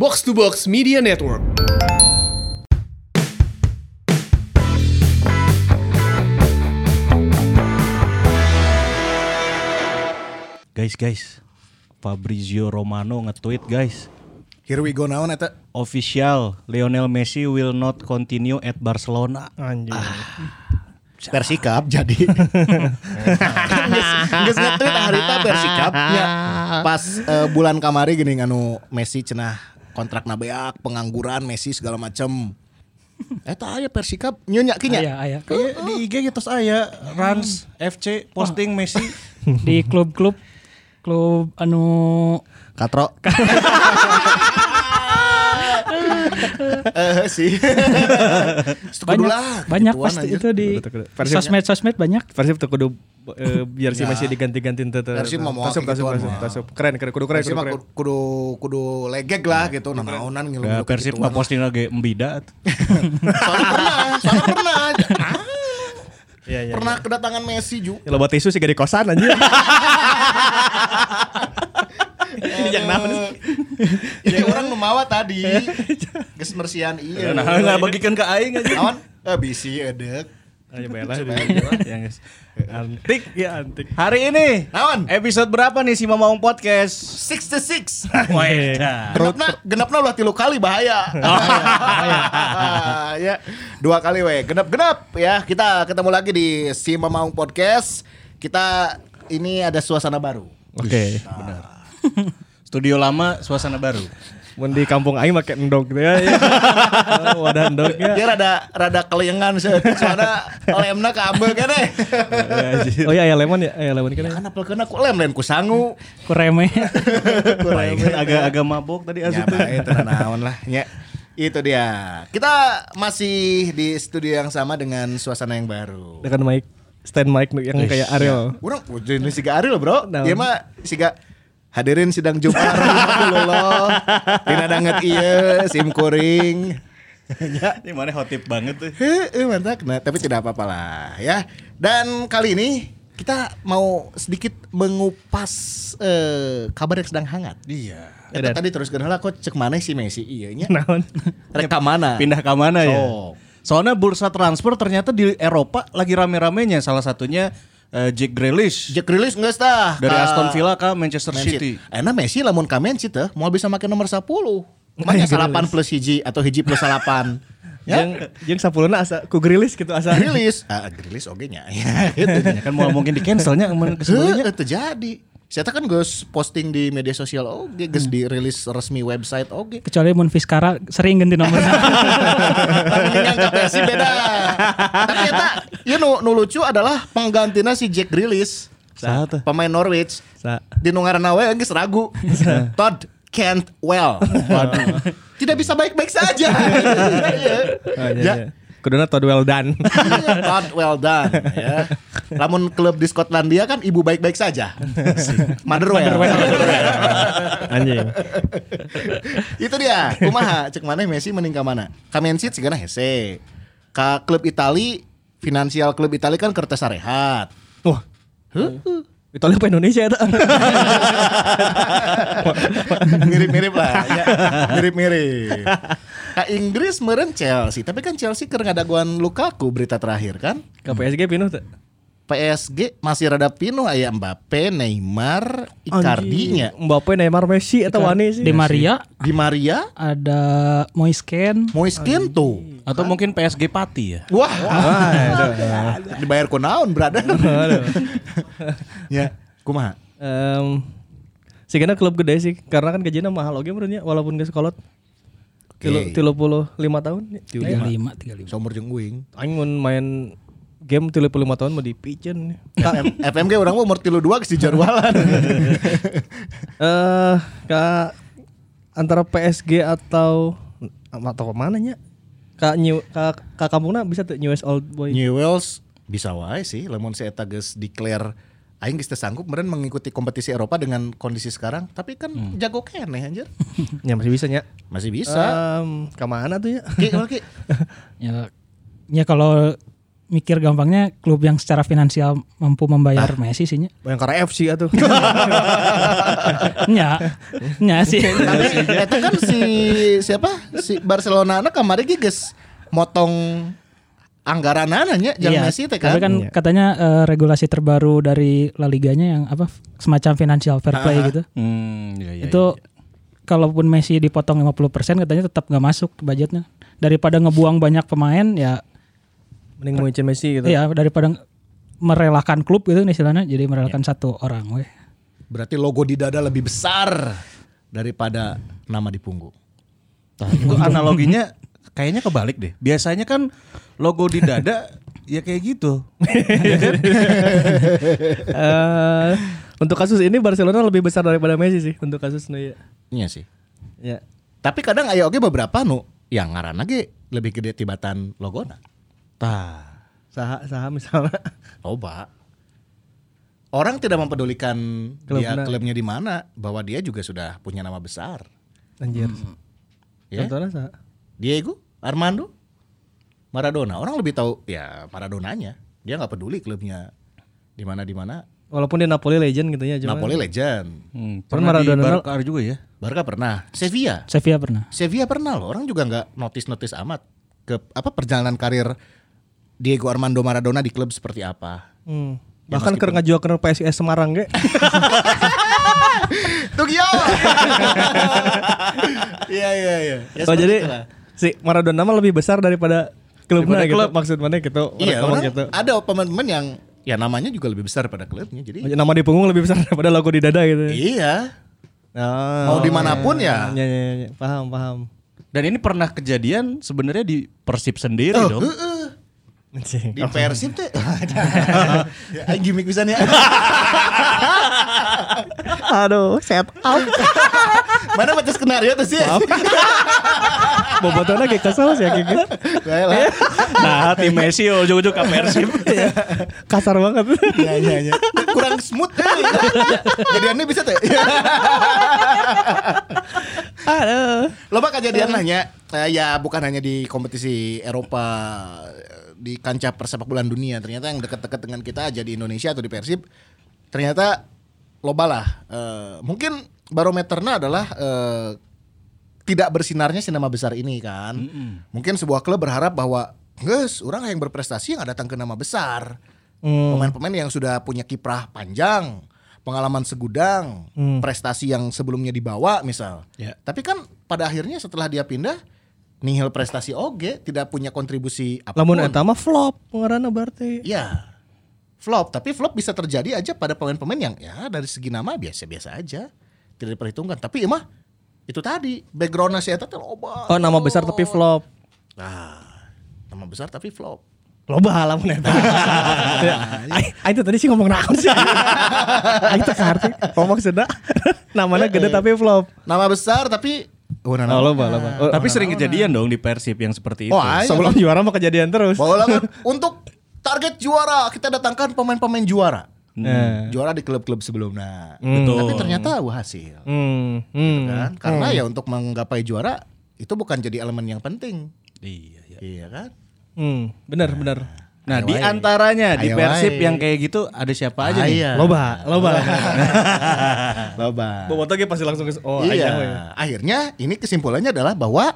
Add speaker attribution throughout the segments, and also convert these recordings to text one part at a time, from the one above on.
Speaker 1: Box to Box Media Network.
Speaker 2: Guys, guys. Fabrizio Romano nge-tweet, guys.
Speaker 3: Here we go naon eta.
Speaker 2: Official, Lionel Messi will not continue at Barcelona.
Speaker 4: Anjing.
Speaker 3: Persikap jadi. Geus nge-tweet harita Persikap. Pas eh, bulan kamari gini anu Messi cenah kontrak nabeak, pengangguran Messi segala macam. Eta aya Persikap nyonya kinya.
Speaker 4: Aya, aya.
Speaker 2: Kayak di IG gitu saya Rans FC posting Messi.
Speaker 4: Di klub-klub klub anu
Speaker 3: Katro. Eh sih.
Speaker 4: banyak banyak pasti itu di
Speaker 5: Betul, betul. Persib-
Speaker 4: sosmed-sosmed banyak.
Speaker 5: Persib tuh kudu eh, biar si
Speaker 3: Ya.
Speaker 5: Messi diganti-gantiin tuh.
Speaker 3: Persib mah mau
Speaker 5: tasuk. Keren, keren, kudu keren, kudu
Speaker 3: kudu kudu legeg lah gitu nah naonan ngilu
Speaker 2: Ya, Persib mah posting lagi mbida.
Speaker 3: Soalnya pernah, soalnya pernah. Ah,
Speaker 5: Iya, iya.
Speaker 3: pernah kedatangan Messi juga.
Speaker 5: Ya, Loba tisu sih gak di kosan anjir. Ini yang naon sih?
Speaker 3: Ya orang memawa tadi. Geus mersihan iya.
Speaker 2: Nah, nggak bagikan ke aing aja.
Speaker 3: Naon? Eh bisi edek.
Speaker 5: Ayo belah. Yang guys. Antik ya antik.
Speaker 2: Hari ini
Speaker 3: Naon?
Speaker 2: episode berapa nih si Mamaung Podcast?
Speaker 3: 66.
Speaker 2: Wait.
Speaker 3: Genapna, genapna ulah tilu kali bahaya. ya, dua kali we. Genap-genap ya. Kita ketemu lagi di Si Mamaung Podcast. Kita ini ada suasana baru.
Speaker 5: Oke.
Speaker 2: Studio lama, suasana baru.
Speaker 5: Mun di kampung aing make endog gitu ya. ya. Oh, Wadah endognya.
Speaker 3: Dia rada rada kelengan soalnya lemna keambil kan eh.
Speaker 5: Oh iya, aya lemon ya, aya lemon kan. ya?
Speaker 3: Kan apel kena ku lem lain ku sangu.
Speaker 4: Ku remeh.
Speaker 2: Baik, kan agak agak mabok tadi
Speaker 3: Ya
Speaker 2: asup tuh.
Speaker 3: baik, itu naon lah. Ya. Itu dia. Kita masih di studio yang sama dengan suasana yang baru.
Speaker 5: Dengan mic stand mic yang kayak Ariel.
Speaker 3: Urang ini siga Ariel, Bro. Dia mah siga hadirin sidang Jumat rahmatullah. Dina danget ieu sim kuring. ya.
Speaker 2: Ini mana hotip banget tuh.
Speaker 3: Heeh, mantap. Nah, tapi tidak apa-apa lah ya. Dan kali ini kita mau sedikit mengupas eh, kabar yang sedang hangat.
Speaker 2: Iya.
Speaker 3: Eta tadi terus heula kok cek mana si Messi iya nya.
Speaker 5: Naon?
Speaker 3: Rek ka mana?
Speaker 2: Pindah ke mana ya? Soalnya bursa transfer ternyata di Eropa lagi rame-ramenya. Salah satunya eh, Jack Grealish
Speaker 3: Jack rilis nggak tah
Speaker 2: dari
Speaker 3: Ka-
Speaker 2: Aston Villa ke Manchester
Speaker 3: Man
Speaker 2: City.
Speaker 3: Enak Messi lamun ka Man City teh mau bisa make nomor 10. Makanya salapan plus hiji atau hiji plus salapan. ya.
Speaker 5: Yang yang sapuluna asa ku grilis gitu asa.
Speaker 3: Rilis, ah rilis oge nya. Ya, itu nya.
Speaker 2: Ya kan mau mungkin di cancelnya kemarin kesebelumnya.
Speaker 3: Terjadi. Saya kan gus posting di media sosial oge, gus dirilis resmi website oge.
Speaker 4: Kecuali mun Fiskara sering ganti nomornya.
Speaker 3: Tapi yang beda. Tapi eta, ya nu, nu lucu adalah penggantinya si Jack Grealish.
Speaker 2: Tuh?
Speaker 3: Pemain Norwich.
Speaker 5: Sa.
Speaker 3: Di nu ngaranna we geus ragu. Todd can't well. Waduh. Tidak bisa baik-baik saja. Iya.
Speaker 5: Oh, iya,
Speaker 3: Ya.
Speaker 5: iya. Kuduna Todd well done.
Speaker 3: Iya, Todd well done ya. Lamun klub di Skotlandia kan ibu baik-baik saja. Motherwell.
Speaker 5: Anjing.
Speaker 3: Itu dia. Kumaha cek mana Messi mending ka mana? Ka Man City sigana hese. Ka klub Itali finansial klub Itali kan kertas rehat.
Speaker 5: Wah. Italia apa Indonesia eta?
Speaker 3: Mirip-mirip lah ya. Mirip-mirip. Ka Inggris meren Chelsea, tapi kan Chelsea keur ngadaguan Lukaku berita terakhir kan?
Speaker 5: Ke PSG pinuh teh.
Speaker 3: PSG masih rada pinuh aya Mbappe, Neymar, Icardi-nya.
Speaker 5: Mbappe, Neymar, Messi eta wani sih.
Speaker 4: Di Maria
Speaker 3: Di Maria,
Speaker 4: ada Moisken.
Speaker 3: Moiskin tuh.
Speaker 2: Atau mungkin PSG Pati ya.
Speaker 3: Wah, dibayar ku naon, brother? ya, kumaha?
Speaker 5: Em sih klub gede sih karena kan gajinya mahal oke menurutnya walaupun gak sekolot tilu tilu puluh lima tahun?
Speaker 4: Tiga lima, tiga lima.
Speaker 3: Somor jeung uing.
Speaker 5: Aing mun main game tilu puluh lima tahun mau dipicen
Speaker 3: Ka F- FMG orang mau umur tilu dua geus dijarwalan.
Speaker 5: eh ka antara PSG atau atau mana nya? Ka new ka, ka kampungna bisa tuh New West Old Boy.
Speaker 3: Newells bisa wae sih. Lamun si eta geus declare aing geus teu sanggup meureun mengikuti kompetisi Eropa dengan kondisi sekarang, tapi kan jago keneh anjir.
Speaker 5: ya masih bisa nya
Speaker 3: Masih bisa.
Speaker 5: Em, ka mana tuh ya
Speaker 3: Ki, kalau Ki.
Speaker 4: Ya, ya kalau mikir gampangnya klub yang secara finansial mampu membayar Messi sih nya.
Speaker 5: Bayangkara FC atuh.
Speaker 4: Nya. Nya sih.
Speaker 3: Tapi itu kan si siapa? Si Barcelona anak kemarin ge geus motong anggaran nya jeung
Speaker 4: Iya,
Speaker 3: Messi teh
Speaker 4: Tapi
Speaker 3: kan.
Speaker 4: kan katanya eh, regulasi terbaru dari La Liganya yang apa semacam financial fair play gitu.
Speaker 2: Hmm, iya, iya,
Speaker 4: itu kalaupun Messi dipotong 50% katanya tetap nggak masuk ke budgetnya. Daripada ngebuang banyak pemain ya
Speaker 5: Mending mau izin Messi gitu.
Speaker 4: ya daripada merelakan klub gitu nih istilahnya jadi merelakan satu orang weh.
Speaker 3: Berarti logo di dada lebih besar daripada nama di punggung.
Speaker 2: Itu analoginya kayaknya kebalik deh. Biasanya kan logo di dada ya kayak gitu.
Speaker 5: Eh, untuk kasus ini Barcelona lebih besar daripada Messi sih untuk kasus nu ya.
Speaker 3: Iya sih.
Speaker 5: Ya.
Speaker 3: Tapi kadang aya oge beberapa nu yang ngaranna ge lebih gede tibatan logona.
Speaker 2: Tah.
Speaker 5: Saha saha misalnya.
Speaker 3: Loba. Orang tidak mempedulikan dia
Speaker 5: Klubnya.
Speaker 3: klubnya di mana, bahwa dia juga sudah punya nama besar.
Speaker 5: Anjir.
Speaker 3: Ya.
Speaker 5: Contohnya saha?
Speaker 3: Diego, Armando, Maradona. Orang lebih tahu ya Maradonanya. Dia nggak peduli klubnya di mana di mana.
Speaker 5: Walaupun dia Napoli legend gitu ya cuma.
Speaker 3: Napoli legend.
Speaker 2: Hmm, pernah di
Speaker 5: Maradona-
Speaker 2: Barca juga ya.
Speaker 3: Barca pernah. Sevilla.
Speaker 4: Sevilla pernah.
Speaker 3: Sevilla pernah loh. Orang juga nggak notice-notice amat ke apa perjalanan karir Diego Armando Maradona di klub seperti apa.
Speaker 5: Hmm. Bahkan keur ngajuakeun PSIS Semarang ge.
Speaker 3: Tuh Gio. Iya iya iya. Ya,
Speaker 5: oh jadi
Speaker 3: itulah.
Speaker 5: Si Maradona mah lebih besar daripada klubnya
Speaker 3: Daripada
Speaker 5: gitu.
Speaker 3: klub.
Speaker 5: Maksud mana gitu.
Speaker 3: Iya, orang
Speaker 5: gitu.
Speaker 3: ada pemain-pemain yang ya namanya juga lebih besar pada klubnya. Jadi
Speaker 5: Nama di punggung lebih besar daripada logo di dada gitu.
Speaker 3: iya.
Speaker 5: Oh,
Speaker 3: Mau di mana pun ya.
Speaker 5: Ya, ya, ya. Paham, paham.
Speaker 2: Dan ini pernah kejadian sebenarnya di Persib sendiri
Speaker 3: Oh,
Speaker 2: dong.
Speaker 5: Anjing.
Speaker 3: Di Persib tuh. ya, aing gimmick bisa ya.
Speaker 5: Aduh, set up.
Speaker 3: Mana baca skenario tuh sih?
Speaker 5: Bobotana kayak kesel sih ya kayak gitu.
Speaker 2: Nah, tim Messi ujung-ujung ke Persib.
Speaker 5: Kasar banget.
Speaker 3: Iya iya iya. Kurang smooth kan. Jadiannya bisa tuh.
Speaker 5: Aduh.
Speaker 3: Loba kejadian lah nya. Eh, ya bukan hanya di kompetisi Eropa di kancah persepak bolaan dunia. Ternyata yang dekat-dekat dengan kita aja di Indonesia atau di Persib ternyata loba lah. Eh, mungkin barometernya adalah eh, tidak bersinarnya si nama besar ini kan. Mungkin sebuah klub berharap bahwa guys orang yang berprestasi yang datang ke nama besar. Pemain-pemain yang sudah punya kiprah panjang pengalaman segudang prestasi yang sebelumnya dibawa misal.
Speaker 2: Ya.
Speaker 3: tapi kan pada akhirnya setelah dia pindah nihil prestasi oge tidak punya kontribusi
Speaker 5: Lamun
Speaker 3: apa pun.
Speaker 5: eta mah flop ngaranna berarti.
Speaker 3: Ya flop tapi flop bisa terjadi aja pada pemain-pemain yang ya dari segi nama biasa-biasa aja tidak diperhitungkan tapi ya mah itu tadi backgroundnya si Eta teh loba
Speaker 5: Oh, nama besar tapi flop.
Speaker 3: nah nama besar tapi flop
Speaker 5: Loba lamun eta. Ai itu tadi sih ngomong naon sih. Ai teh karti. Ngomong maksudna namanya gede tapi flop.
Speaker 3: nama besar tapi oh, nah,
Speaker 5: Oh, loba loba. Oh,
Speaker 2: Tapi sering kejadian dong di Persib yang seperti itu.
Speaker 3: Oh, ayo.
Speaker 5: sebelum juara mah kejadian terus.
Speaker 3: Bola kan untuk target juara kita datangkan pemain-pemain juara
Speaker 5: Eh.
Speaker 3: juara di klub-klub sebelumnya
Speaker 2: Betul.
Speaker 3: tapi ternyata wah hasil
Speaker 5: Hmm, hmm.
Speaker 3: kan karena ya untuk menggapai juara itu bukan jadi elemen yang penting
Speaker 2: Iya, iya.
Speaker 3: iya kan
Speaker 5: Hmm, benar benar.
Speaker 2: Nah,
Speaker 3: Ayo
Speaker 2: di antaranya di
Speaker 3: Ayo
Speaker 2: Persib
Speaker 3: wae.
Speaker 2: yang kayak gitu ada siapa aja nih?
Speaker 3: Aya.
Speaker 5: Loba, loba.
Speaker 3: Loba.
Speaker 5: Bobotoh ge pasti langsung ke oh
Speaker 3: iya.
Speaker 5: we.
Speaker 3: Akhirnya ini kesimpulannya adalah bahwa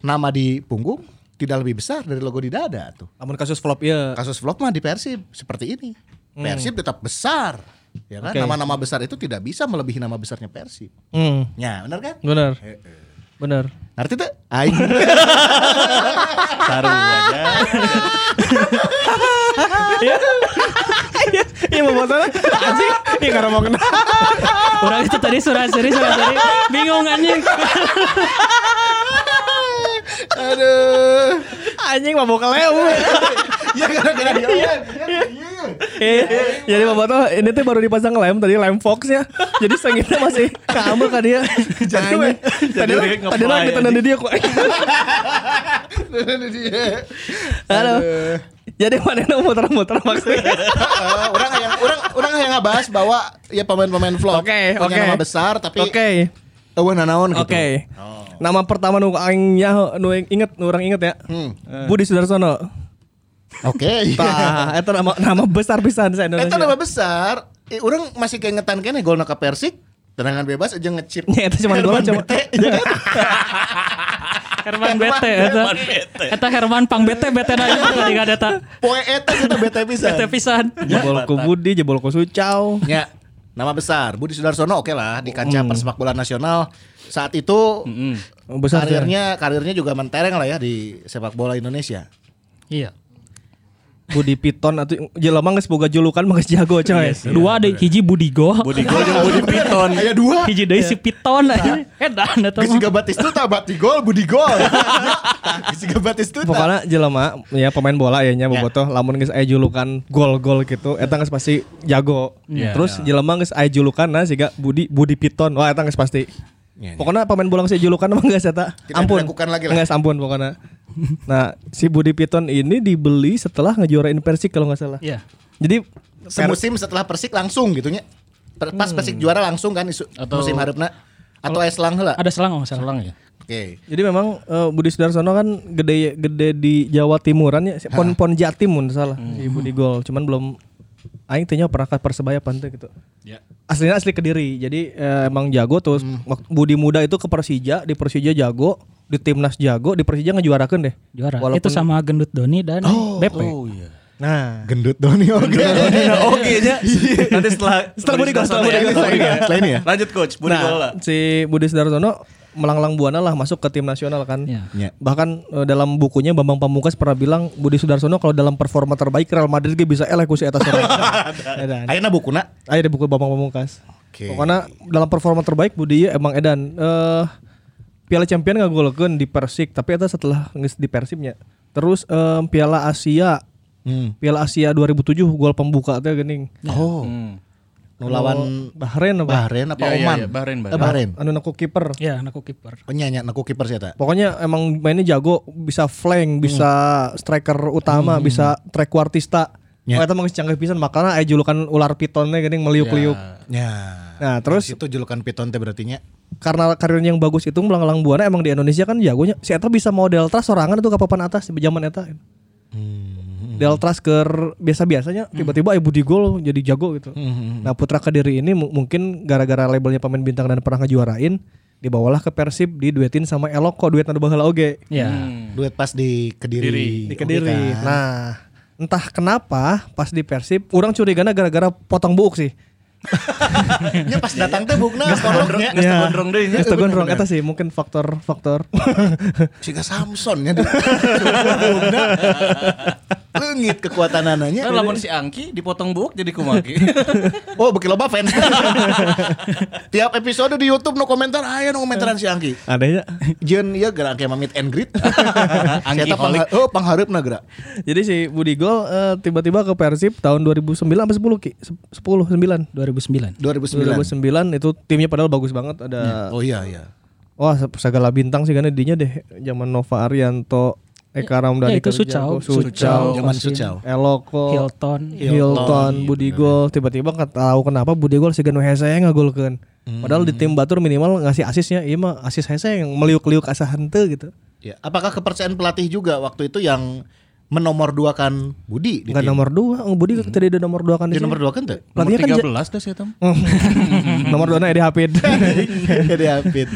Speaker 3: nama di punggung tidak lebih besar dari logo di dada tuh.
Speaker 5: Lamun kasus flop ya.
Speaker 3: Kasus vlog mah di Persib seperti ini. Persib tetap besar. Ya kan?
Speaker 5: Oke.
Speaker 3: Nama-nama besar itu tidak bisa melebihi nama besarnya Persib.
Speaker 5: Hmm,
Speaker 3: Ya, benar kan?
Speaker 5: benar. Benar.
Speaker 3: Ngerti tuh? Aing.
Speaker 2: Taruh aja.
Speaker 5: Iya bobotoh anjing. Iya karena mau kena.
Speaker 4: Orang itu tadi surah seri surah seri bingung anjing.
Speaker 3: Aduh.
Speaker 5: Anjing mabok keleo.
Speaker 3: Ya gara-gara dia.
Speaker 5: Eh, jadi bobotoh ini tuh baru dipasang lem tadi lem fox ya. Jadi sengitnya masih kamu kan dia. Jadi we. Tadi lah, tadi lah kita nanti dia kok. Halo. Jadi mana yang muter-muter maksudnya?
Speaker 3: Eh, orang yang orang orang yang ngebahas bahwa ya pemain-pemain vlog
Speaker 5: Oke,
Speaker 3: punya
Speaker 5: oke.
Speaker 3: nama besar tapi
Speaker 5: Oke.
Speaker 3: eueuh nanaon gitu.
Speaker 5: Oke. Nama pertama nu aing nya nu inget nu orang inget ya.
Speaker 3: Hmm.
Speaker 5: Budi Sudarsono.
Speaker 3: Oke.
Speaker 5: Tah, eta nama nama besar pisan sa
Speaker 3: Eta
Speaker 5: Indonesia.
Speaker 3: nama besar. Eh, orang masih keingetan kene gol ka Persik. Tendangan bebas aja ngechip.
Speaker 5: Ya, eta cuman gol cuma.
Speaker 4: Herman Bete eta. Eta Herman Pang Bete Bete na ieu tadi ada eta.
Speaker 3: Poe eta kita bete pisan.
Speaker 4: Bete pisan.
Speaker 5: Jebol ku Budi, jebol ku Sucau.
Speaker 3: Ya, nama besar. Budi Sudarsono oke lah di kancah persepak bola nasional. Saat itu
Speaker 5: Besar ya.
Speaker 3: karirnya karirnya juga mentereng lah ya di sepak bola Indonesia.
Speaker 4: Iya.
Speaker 5: Budi Piton atau jelema geus boga julukan mah geus jago coy.
Speaker 4: Dua deh hiji Budigo.
Speaker 2: Budi gol jeung Budi Piton.
Speaker 3: Aya dua.
Speaker 4: Hiji deui si Piton aja. Edan eta
Speaker 3: Geus
Speaker 4: mah.
Speaker 3: siga Batistuta bati gol Budi gol. Geus siga Batistuta.
Speaker 5: Pokoknya jelema ya pemain bola ya nya bobotoh lamun geus aya julukan gol-gol gitu eta geus pasti jago.
Speaker 2: Iya.
Speaker 5: Terus jelema geus aya julukan nah siga Budi Budi Piton. Wah eta geus pasti.
Speaker 3: Iya, iya.
Speaker 5: Pokoknya pemain bola geus aya julukan mah geus eta. Ampun.
Speaker 3: diragukan lagi lah.
Speaker 5: Geus ampun pokoknya. Nah, si Budi Piton ini dibeli setelah ngejuarain Persik kalau nggak salah.
Speaker 4: Iya.
Speaker 5: Jadi
Speaker 3: Semusim setelah Persik langsung gitu nya. Pas Persik juara langsung kan isu,
Speaker 2: Atau-
Speaker 3: musim harapna atau es lang heula.
Speaker 4: Ada selang nggak salah.
Speaker 2: Selang ya.
Speaker 3: Oke.
Speaker 5: Jadi memang eh, Budi Sudarsono kan gede gede di Jawa Timuran ya, pon pon Jatim mun salah. Si Budi Gol, cuman belum aing teh nya pernah ke Persebaya pantai gitu.
Speaker 2: Ya.
Speaker 5: Aslinya asli Kediri. Jadi eh, emang jago terus waktu Budi muda itu ke Persija, di Persija jago, di Timnas jago, di Persija ngejuarakeun deh.
Speaker 4: Juara.
Speaker 5: Walaupun-
Speaker 4: Itu sama Gendut Doni dan BP.
Speaker 2: Oh iya.
Speaker 5: Nah,
Speaker 3: Gendut Doni oke.
Speaker 2: Oke aja. Nanti setelah
Speaker 5: Setelah Budi Gol, setelah Budi Gol.
Speaker 3: Setelah ini ya, setelah ini ya.
Speaker 2: Lanjut coach, Budi
Speaker 5: nah,
Speaker 2: Gol
Speaker 5: si Budi Sudarsono melanglang buana lah masuk ke tim nasional kan.
Speaker 4: Iya.
Speaker 3: Ya.
Speaker 5: Bahkan eh, dalam bukunya Bambang Pamungkas pernah bilang Budi Sudarsono kalau dalam performa terbaik Real Madrid ge bisa eleh ku si eta seorang. Edan.
Speaker 3: Ayeuna bukuna.
Speaker 5: Aya di buku Bambang Pamungkas.
Speaker 3: Oke.
Speaker 5: Pokoknya dalam performa terbaik Budi ya emang edan eh Piala Champion ngagolkeun di Persik, tapi eta setelah di Persibnya. Terus em, Piala Asia
Speaker 3: Hmm.
Speaker 5: Piala Asia 2007 gol pembuka teh geuning.
Speaker 3: Oh.
Speaker 2: Hmm.
Speaker 3: Nu lawan
Speaker 5: Bahrain apa?
Speaker 3: Bahrain apa
Speaker 2: Ya, ya,
Speaker 3: Oman?
Speaker 2: ya, Bahrain,
Speaker 3: Eh,
Speaker 2: Bahrain.
Speaker 3: Bahrain.
Speaker 5: Anu naku kiper.
Speaker 4: Iya, anakku kiper.
Speaker 3: Penyanyi naku kiper sih eta.
Speaker 5: Pokoknya emang mainnya jago, bisa flank, bisa striker utama, bisa trequartista.
Speaker 3: Ya.
Speaker 5: Oh, eta mah geus canggih pisan makanya aya julukan ular pitonnya geuning meliuk-liuk.
Speaker 3: Ya.
Speaker 5: Nah, terus
Speaker 3: itu julukan piton teh berarti nya.
Speaker 5: karena karirnya yang bagus itu melanglang buana emang di Indonesia kan jagonya. Si eta bisa model tras sorangan itu ke papan atas di zaman eta. Del tras ke biasa-biasanya tiba-tiba ibu di gol jadi jago gitu. Nah, Putra Kediri ini mu- mungkin gara-gara labelnya pemain bintang dan pernah ngejuarain dibawalah ke Persib diduetin sama Eloko duet nada baheula oge.
Speaker 4: Iya.
Speaker 3: Duet pas di Kediri.
Speaker 5: di Kediri.
Speaker 3: Oke kan?
Speaker 5: Nah, entah kenapa pas di Persib orang curigana gara-gara potong buuk sih.
Speaker 3: Nya pas datang teh bukna gondrongnya.
Speaker 2: Geus tegondrong deui nya.
Speaker 5: Geus tegondrong eta sih mungkin faktor-faktor.
Speaker 3: Siga Samson nya. Leungit kekuatan ananya.
Speaker 2: Kan lamun si Angki dipotong buuk jadi kumaki.
Speaker 3: Oh, beki loba fans. Tiap episode di YouTube no komentar aya no komentaran si Angki.
Speaker 5: Adanya.
Speaker 3: Jeun ieu geura kayak meet and greet.
Speaker 2: Angki holik.
Speaker 3: oh panghareupna geura.
Speaker 5: Jadi si Budi Gol eh, tiba-tiba ke Persib tahun 2009 apa 10 Ki? 10 9.
Speaker 4: 2009.
Speaker 3: 2009.
Speaker 5: 2009 itu timnya padahal bagus banget ada
Speaker 3: Oh iya iya.
Speaker 5: wah segala bintang sih kan dinya deh zaman Nova Arianto Eka Ramdhani
Speaker 4: ya, itu Sucau.
Speaker 5: Sucau,
Speaker 3: Zaman
Speaker 4: Kosin,
Speaker 3: Sucau.
Speaker 5: Eloko
Speaker 4: Hilton.
Speaker 5: Hilton, Budi Gol tiba-tiba nggak tahu kenapa Budi Gol segan hese ngagolkeun. Padahal di tim Batur minimal ngasih asisnya, iya mah asis hese yang meliuk-liuk asa henteu gitu.
Speaker 3: Ya, apakah kepercayaan pelatih juga waktu itu yang menomor dua kan Budi di
Speaker 5: Enggak nomor 2, oh, Budi tadi ada nomor 2 kan di
Speaker 3: Di nomor dua kan tuh?
Speaker 2: Nomor
Speaker 5: Pelatihnya kan
Speaker 2: 13 dah sih
Speaker 5: nomor 2 nya Edi Hafid.
Speaker 3: Jadi Hafid.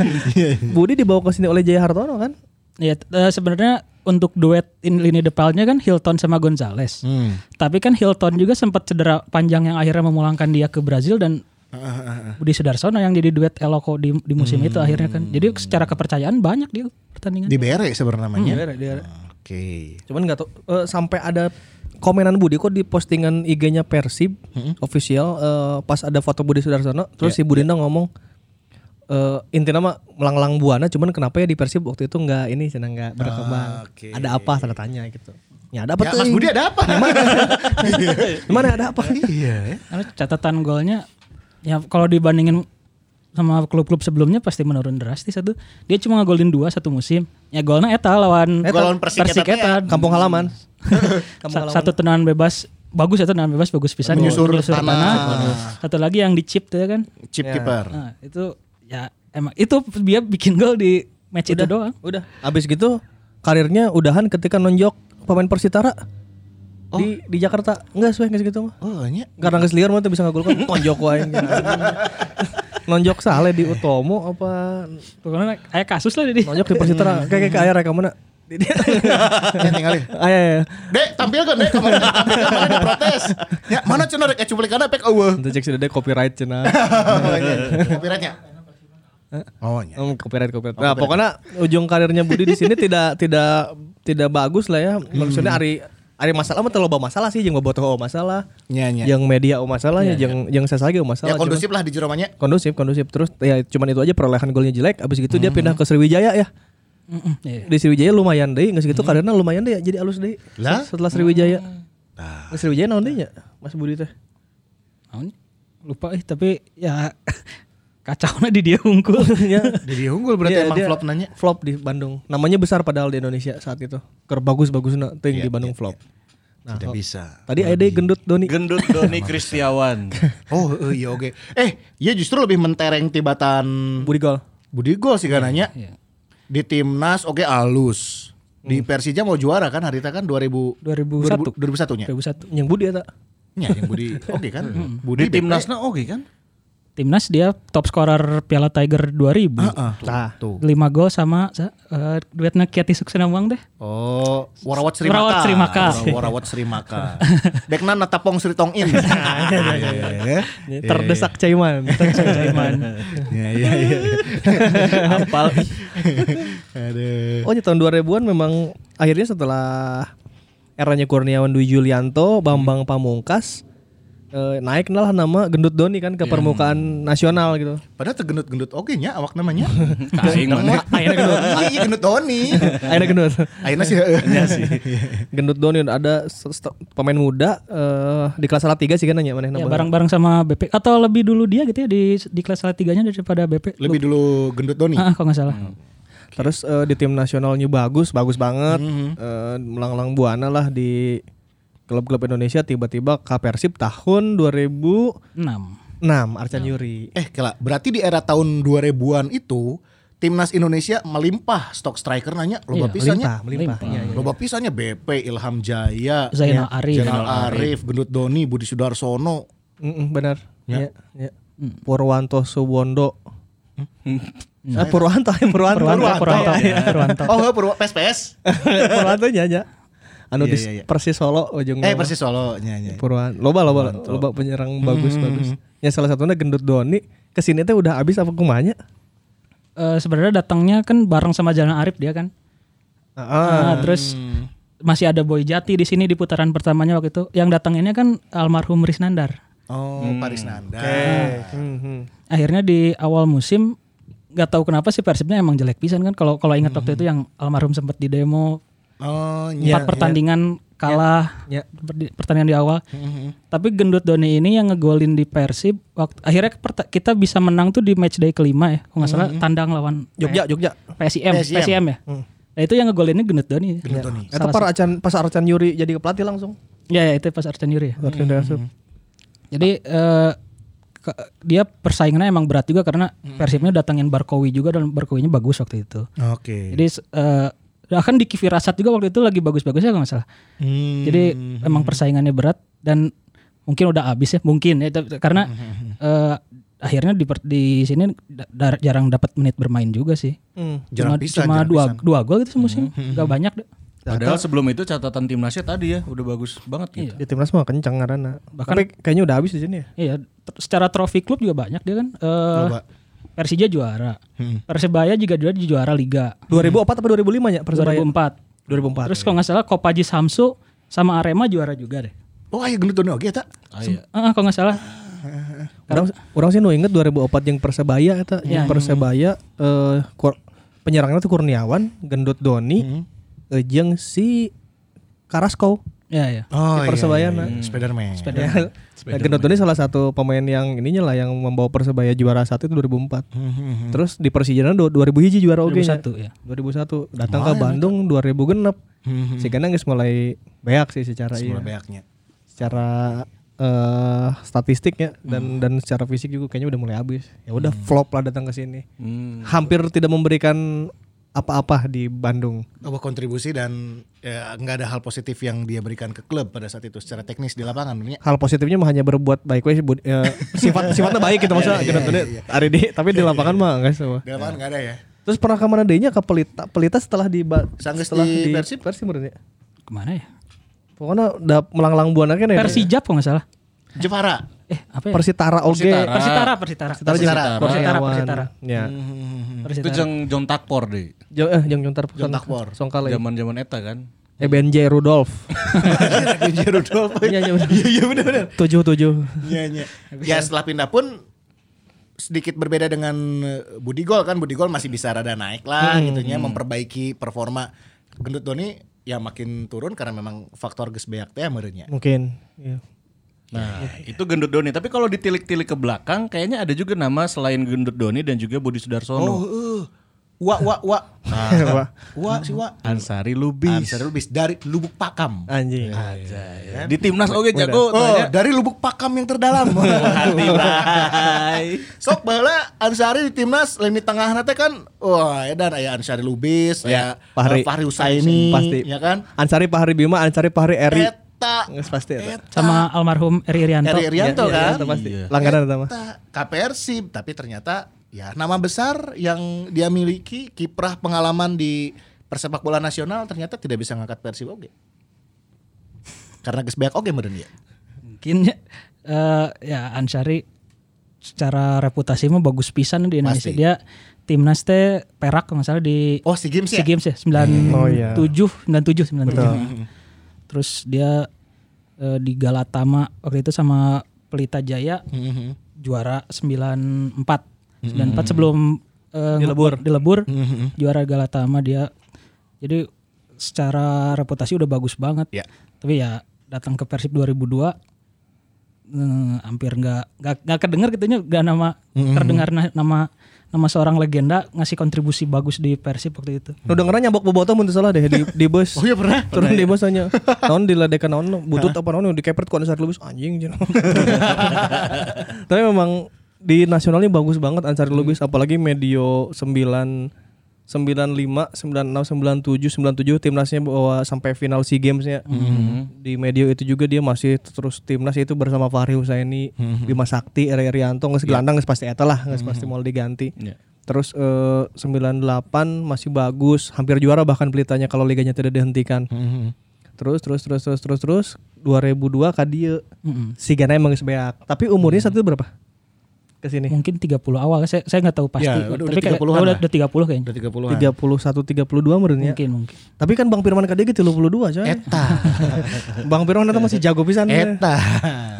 Speaker 5: Budi dibawa ke sini oleh Jaya Hartono kan?
Speaker 4: Ya, eh, sebenarnya untuk duet in lini depannya kan Hilton sama Gonzales.
Speaker 3: Hmm.
Speaker 4: Tapi kan Hilton juga sempat cedera panjang yang akhirnya memulangkan dia ke Brazil dan Budi Sudarsono yang jadi duet Eloko di, di musim itu akhirnya kan. Jadi secara kepercayaan banyak dia pertandingan.
Speaker 3: Di Bere sebenarnya namanya.
Speaker 5: Dia- dia-
Speaker 3: Oke.
Speaker 5: Cuman nggak tahu eh, sampai ada komenan Budi kok di postingan IG-nya Persib official eh, pas ada foto Budi Sudarsono terus si Budinda ngomong eh intinya mah melanglang buana cuman kenapa ya di Persib waktu itu nggak ini cina nggak berkembang
Speaker 3: oke.
Speaker 5: ada apa tanda tanya gitu ya ada apa
Speaker 3: Ya,
Speaker 5: tuh
Speaker 3: Mas Budi ada apa?
Speaker 5: gimana ada apa
Speaker 3: Iya.
Speaker 4: Karena catatan golnya ya kalau dibandingin sama klub-klub sebelumnya pasti menurun drastis satu. Dia cuma ngegolin dua satu musim. Ya golnya eta lawan
Speaker 3: Persik eta teh ya.
Speaker 5: kampung halaman
Speaker 4: Sa- satu tendangan bebas bagus ya tendangan bebas bagus pisan
Speaker 3: Menyusur
Speaker 4: Menyusur
Speaker 3: tanah.
Speaker 4: Satu lagi yang di chip tuh ya kan.
Speaker 3: Chip kiper.
Speaker 4: Nah, itu ya emang itu dia bikin gol di match itu doang.
Speaker 5: udah abis gitu karirnya udahan ketika nonjok pemain Persitara di di Jakarta enggak sesuai nggak segitu mah
Speaker 3: Oh, nya.
Speaker 5: karena geus liar mah tuh bisa ngagolkan nonjok wae nonjok sale di Utomo apa
Speaker 4: Pokoknya kayak kasus lah di.
Speaker 5: nonjok di Persitara kayak kayak aya reka mana di dia
Speaker 3: Ya tinggal ya.
Speaker 5: aya ya
Speaker 3: Dek, tampilkan dek? Tampilkan mana ada protes. Ya, mana cenah rek cuplikan pek eueuh.
Speaker 5: untuk cek sudah copyright cenah
Speaker 3: Oh, iya. Copyrightnya. Oh, nya.
Speaker 5: Hmm, copyright copyright. Nah, pokoknya ujung karirnya Budi di sini tidak tidak tidak bagus lah ya. Maksudnya Ari Ari masalah mah terlalu masalah sih jeung bobotoh oh masalah.
Speaker 3: Nya nya.
Speaker 5: Yang media oh masalah ya jeung jeung saya lagi oh masalah.
Speaker 3: Ya kondusif lah di jero nya.
Speaker 5: Cuman- kondusif, kondusif. Terus ya cuman itu aja perolehan golnya jelek. Abis gitu dia pindah ke Sriwijaya ya.
Speaker 4: Mm-mm, iya.
Speaker 5: Di Sriwijaya lumayan deh, nggak segitu karirnya lumayan deh ya, jadi alus deh.
Speaker 3: Lah?
Speaker 5: Setelah Sriwijaya. Nah. Sriwijaya naon deh ya, Mas Budi teh.
Speaker 4: Naon? Lupa eh tapi ya kacau di dia unggul.
Speaker 5: ya.
Speaker 3: Jadi unggul berarti
Speaker 5: Iya,
Speaker 3: emang
Speaker 5: dia
Speaker 3: flop nanya.
Speaker 5: Flop di Bandung. Namanya besar padahal di Indonesia saat itu. Ker bagus-bagus na ting
Speaker 3: Iya,
Speaker 5: di Bandung
Speaker 3: iya,
Speaker 5: flop. Nah,
Speaker 3: Tidak
Speaker 5: oh,
Speaker 3: bisa.
Speaker 5: Tadi ada gendut Doni.
Speaker 2: Gendut Doni Kristiawan.
Speaker 3: Oh, eh, iya oke. Eh, iya justru lebih mentereng tibatan
Speaker 5: Budi Gol.
Speaker 3: Budi Gol sih kananya.
Speaker 4: Iya.
Speaker 3: Di timnas oke alus. Di Persija mau juara kan hari itu kan 2000
Speaker 4: 2001.
Speaker 3: 2001 nya.
Speaker 4: 2001.
Speaker 5: Yang Budi eta.
Speaker 3: Nya yang Budi oke kan.
Speaker 2: Di
Speaker 3: Budi
Speaker 2: timnasna oke kan?
Speaker 4: Timnas dia top scorer Piala Tiger 2000.
Speaker 3: Heeh.
Speaker 5: Nah.
Speaker 3: Tuh.
Speaker 4: 5 gol sama sa- eh, duetnya Kiati Suksena Bang deh.
Speaker 3: Oh, Warawat Sri
Speaker 4: Warawat. Sri Maka.
Speaker 3: Oh, Warawat Sri Maka. Dekna natapong Sri Tong In. Iya,
Speaker 5: Terdesak Caiman.
Speaker 4: Caiman.
Speaker 3: iya, iya, iya.
Speaker 2: Apal.
Speaker 3: Aduh.
Speaker 5: Oh, di tahun 2000-an memang akhirnya setelah eranya Kurniawan Dwi Julianto, Bambang Pamungkas eh, naik lah nama Gendut Doni kan ke permukaan nasional gitu.
Speaker 3: Padahal tergendut-gendut oke nya awak namanya.
Speaker 2: Kaing mana?
Speaker 3: Ayeuna gendut. Iya gendut Doni.
Speaker 5: Akhirnya gendut.
Speaker 3: Ayeuna sih heeh.
Speaker 5: gendut Doni ada pemain muda eh, di kelas salah tiga sih kan nanya mana
Speaker 4: Ya bareng-bareng sama BP atau lebih dulu dia gitu ya di di kelas salah tiganya daripada BP.
Speaker 3: Lebih dulu gendut Doni.
Speaker 4: Ah, kalau nggak salah.
Speaker 5: Terus eh, di tim nasionalnya bagus, bagus banget. Eh, melanglang buana lah di klub-klub Indonesia tiba-tiba ke Persib tahun 2006
Speaker 4: 6.
Speaker 5: Arcan Yuri.
Speaker 3: Eh, kela, berarti di era tahun 2000-an itu timnas Indonesia melimpah stok striker nanya loba
Speaker 4: Iya,
Speaker 3: pisannya.
Speaker 5: Melimpah, melimpah.
Speaker 4: Melimpah.
Speaker 5: Iya, iya.
Speaker 3: Loba pisannya BP, Ilham Jaya,
Speaker 4: Zainal
Speaker 3: ya,
Speaker 4: Arif.
Speaker 3: Zainal Arif, Gendut Doni, Budi Sudarsono.
Speaker 5: Mm-mm, benar.
Speaker 3: Ya.
Speaker 5: Ya. ya. Purwanto Suwondo. Ah, Purwanto, Purwanto.
Speaker 4: Purwanto, Purwanto, Purwanto.
Speaker 3: Oh, heuh, Purwa PSPS.
Speaker 5: Purwanto nya nya. Anu di
Speaker 3: iya, iya.
Speaker 5: Persis Solo ujungnya.
Speaker 3: Eh, Persis Solo nya nya.
Speaker 5: Purwan. Loba loba loba penyerang bagus bagus. Ya salah satunya Gendut Doni. Ke sini teh udah habis apa kumanya?
Speaker 4: Eh, sebenarnya datangnya kan bareng sama Jalan Arif dia kan.
Speaker 5: Ah,
Speaker 4: Nah, terus masih ada Boy Jati di sini di putaran pertamanya waktu itu. Yang datang ini kan almarhum Risnandar.
Speaker 3: Oh, Paris Nanda.
Speaker 5: Hmm, hmm.
Speaker 4: Akhirnya di awal musim nggak tahu kenapa sih Persibnya emang jelek pisan kan. Kalau kalau ingat waktu itu yang almarhum sempat di demo
Speaker 3: Oh,
Speaker 4: empat
Speaker 3: nya.
Speaker 4: pertandingan kalah
Speaker 5: Ya.
Speaker 4: per- pertandingan di awal. Tapi Gendut Doni ini yang ngegolin di Persib waktu akhirnya kita bisa menang tuh di match day kelima ya. Kalau nggak salah tandang lawan
Speaker 5: Jogja, Jogja.
Speaker 4: PSIM,
Speaker 3: PSIM.
Speaker 4: PSIM ya. Nah itu yang ngegolinnya Gendut Doni.
Speaker 3: Gendut Doni.
Speaker 5: Itu pas Arcan pas Arcan Yuri jadi pelatih langsung.
Speaker 4: Ya, ya itu pas Arcan Yuri ya.
Speaker 5: Arcan Yuri asup.
Speaker 4: Jadi eh, ke- dia persaingannya emang berat juga karena Persibnya datangin Barkowi juga dan Barkowinya bagus waktu itu.
Speaker 3: Oke.
Speaker 4: Jadi eh bahkan di Firasat juga waktu itu lagi bagus-bagusnya kalau nggak salah.
Speaker 3: Hmm.
Speaker 4: Jadi emang persaingannya berat dan mungkin udah habis ya, mungkin ya karena eh, akhirnya di di sini da- jarang dapat menit bermain juga sih.
Speaker 5: Hmm.
Speaker 3: Jarang
Speaker 4: cuma
Speaker 3: pisan,
Speaker 4: cuma
Speaker 3: jarang
Speaker 4: dua dua gol itu semusim, nggak banyak deh.
Speaker 2: Padahal sebelum itu catatan timnasnya tadi ya udah bagus banget gitu.
Speaker 5: Di timnas mah kencang karena.
Speaker 4: Bahkan-
Speaker 5: Tapi kayaknya udah habis di sini ya.
Speaker 4: Iya, secara trofi klub juga banyak dia kan. Eh,
Speaker 3: Coba.
Speaker 4: Persija juara, Persebaya juga juara di juara Liga
Speaker 5: 2004 apa 2005 ya Persebaya?
Speaker 4: 2004.
Speaker 5: 2004.
Speaker 4: Terus kalau nggak salah Kopaji Samsu sama Arema juara juga deh.
Speaker 3: Oh, aya gendut Doni oge eta.
Speaker 2: Ah, iya.
Speaker 4: Ah, kalau nggak salah.
Speaker 5: Orang orang sih nu inget 2004 yang Persebaya eta, yang
Speaker 4: Ya.
Speaker 5: Persebaya eh kur- penyerangnya tuh Kurniawan, Gendut Doni, eh, jeung si Carrasco.
Speaker 4: Ya ya.
Speaker 3: Oh,
Speaker 5: Di Persebaya, nah.
Speaker 3: Spiderman.
Speaker 5: Ya, nah, Gendut Doni salah satu pemain yang ininya lah yang membawa Persebaya juara satu itu 2004. Terus di Persija du- 2000 hiji juara oge nya.
Speaker 4: 2001 ya.
Speaker 5: 2001 datang ke Bandung 2000 genep. Si Gana geus mulai beak sih secara iya.
Speaker 3: Beaknya.
Speaker 5: Secara eh statistiknya dan dan secara fisik juga kayaknya udah mulai habis. Ya udah flop lah datang ke sini.
Speaker 2: Hmm.
Speaker 5: Hampir tidak memberikan apa-apa di Bandung.
Speaker 3: Bahwa kontribusi dan ya, nggak ada hal positif yang dia berikan ke klub pada saat itu secara teknis di lapangan. Ini
Speaker 5: Hal positifnya mah hanya berbuat baik we bud- ya, sifat sifatnya baik gitu maksudnya
Speaker 3: Iya, iya,
Speaker 5: Jonathan
Speaker 3: iya.
Speaker 5: hari di tapi di lapangan mah enggak semua.
Speaker 3: di lapangan nggak ada ya.
Speaker 5: Terus pernah ke mana dehnya ke Pelita Pelita setelah di
Speaker 3: Sanggeus
Speaker 5: setelah
Speaker 3: di
Speaker 5: di,
Speaker 3: Persib?
Speaker 5: Persib ya.
Speaker 4: Ke mana ya?
Speaker 5: Pokoknya udah melanglang buana kan ya.
Speaker 4: Persijap kalau nggak salah.
Speaker 3: Jepara.
Speaker 4: Eh apa ya?
Speaker 5: Persitara oge.
Speaker 2: Persitara.
Speaker 4: Persitara, Persitara.
Speaker 5: Persitara
Speaker 3: Persitara.
Speaker 4: Persitara,
Speaker 5: Kurniawan.
Speaker 4: Persitara.
Speaker 5: Ya.
Speaker 2: Itu
Speaker 4: Persitara.
Speaker 2: jeng John Takpor deh.
Speaker 5: Jo eh jeung Jontar
Speaker 3: Jon Takpor.
Speaker 5: Songkale.
Speaker 2: Zaman-zaman eta kan.
Speaker 5: Eh BNJ Rudolf.
Speaker 3: Benji Rudolf.
Speaker 5: Iya iya bener.
Speaker 3: Iya iya benar benar.
Speaker 5: Tujuh tujuh.
Speaker 3: Iya iya. Ya setelah pindah pun sedikit berbeda dengan eh, Budi Gol kan Budi Gol masih bisa rada naik lah gitu nya memperbaiki performa Gendut Doni ya makin turun karena memang faktor geus beak teh meureunnya.
Speaker 5: Mungkin. Iya.
Speaker 2: Nah, itu Gendut Doni. Tapi kalau ditilik-tilik ke belakang, kayaknya ada juga nama selain Gendut Doni dan juga Budi Sudarsono.
Speaker 3: Oh, uh. Wa wa wa.
Speaker 5: Wah,
Speaker 3: Wa si wa.
Speaker 2: Ansari Lubis.
Speaker 3: Ansar Lubis dari Lubuk Pakam.
Speaker 5: Anjing.
Speaker 2: Di timnas oke jago.
Speaker 3: Oh, dari Lubuk Pakam yang terdalam. Sok baheula Ansari di timnas lini tengah teh kan wah edan aya Ansari Lubis, aya
Speaker 5: Fahri.
Speaker 3: eh, Fahri Usaini,
Speaker 5: Pasti.
Speaker 3: ya kan?
Speaker 5: Ansari Pahari Bima, Ansari Pahari Eri.
Speaker 3: Eta
Speaker 5: Nges pasti eta.
Speaker 4: Sama almarhum Eri Irianto.
Speaker 3: Eri Irianto
Speaker 5: Iya,
Speaker 3: kan?
Speaker 5: eta pasti.
Speaker 2: Iya.
Speaker 5: Langganan eta mah.
Speaker 3: Eta KPRSib, tapi ternyata ya nama besar yang dia miliki, kiprah pengalaman di persepak bola nasional ternyata tidak bisa ngangkat Persib oke. Karena geus beak oke meureun ya.
Speaker 4: Mungkin eh, ya Ansari secara reputasi mah bagus pisan di Indonesia.
Speaker 3: Pasti.
Speaker 4: Dia timnas teh perak kalau nggak salah di
Speaker 3: Oh, SEA Games ya?
Speaker 4: SEA Games ya 97
Speaker 5: Oh, iya.
Speaker 4: 97 97. Terus dia eh, di Galatama waktu itu sama Pelita Jaya
Speaker 3: Mhm.
Speaker 4: juara 94. 94 sebelum eh,
Speaker 5: Dilebur.
Speaker 4: dilebur
Speaker 3: Mhm.
Speaker 4: juara Galatama dia. Jadi secara reputasi udah bagus banget.
Speaker 3: Ya.
Speaker 4: Tapi ya datang ke Persib 2002 eh, hampir nggak nggak nggak kedengar gitunya nggak nama
Speaker 3: Mm-hmm.
Speaker 4: terdengar na- nama nama seorang legenda ngasih kontribusi bagus di Persib waktu itu.
Speaker 5: Nu dengeran nyambok bobotoh mun teu salah deh di di bus.
Speaker 3: Oh iya pernah?
Speaker 5: Turun di bus hanya. Naon diledekan naon butut apa naon dikepret ku Ansari Lubis anjing. Tapi memang di nasionalnya bagus banget Ansari Lubis apalagi medio 9 95, 96, 97, 97 timnasnya bawa sampai final SEA Games-nya. Di medio itu juga dia masih terus timnas itu bersama Fahri Husaini, Bima Sakti, Eri Arianto, geus gelandang geus pasti eta lah, geus pasti mau diganti.
Speaker 2: Iya.
Speaker 5: Terus eh, 98 masih bagus, hampir juara bahkan pelitanya kalau liganya tidak dihentikan. Terus terus terus terus terus terus 2002 ka dieu.
Speaker 4: Mm-mm.
Speaker 5: Si Gana emang geus beak. Tapi umurnya saat itu berapa? Ke sini.
Speaker 4: Mungkin 30 awal saya saya nggak tahu pasti.
Speaker 3: Ya, udah-
Speaker 4: Tapi
Speaker 3: udah
Speaker 4: kayak
Speaker 3: 30-an
Speaker 4: udah, udah 30 kayaknya.
Speaker 3: Udah 30-an.
Speaker 5: 31 32 menurutnya.
Speaker 4: Mungkin mungkin.
Speaker 5: Tapi kan Bang Firman Kadege 32 coy.
Speaker 3: Eta.
Speaker 5: Bang Firman itu masih jago pisan.
Speaker 3: Eta.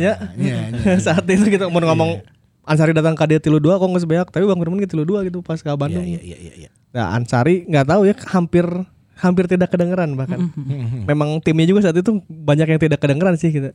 Speaker 5: Ya.
Speaker 3: Iya,
Speaker 5: Saat itu kita mau ngomong Ansari datang ke dia tilu dua kok nggak sebanyak tapi Bang Firman ke tilu dua gitu pas ke Bandung.
Speaker 3: Iya iya iya iya.
Speaker 5: Nah Ansari nggak tahu ya hampir hampir tidak kedengeran bahkan. Memang timnya juga saat itu banyak yang tidak kedengeran sih gitu.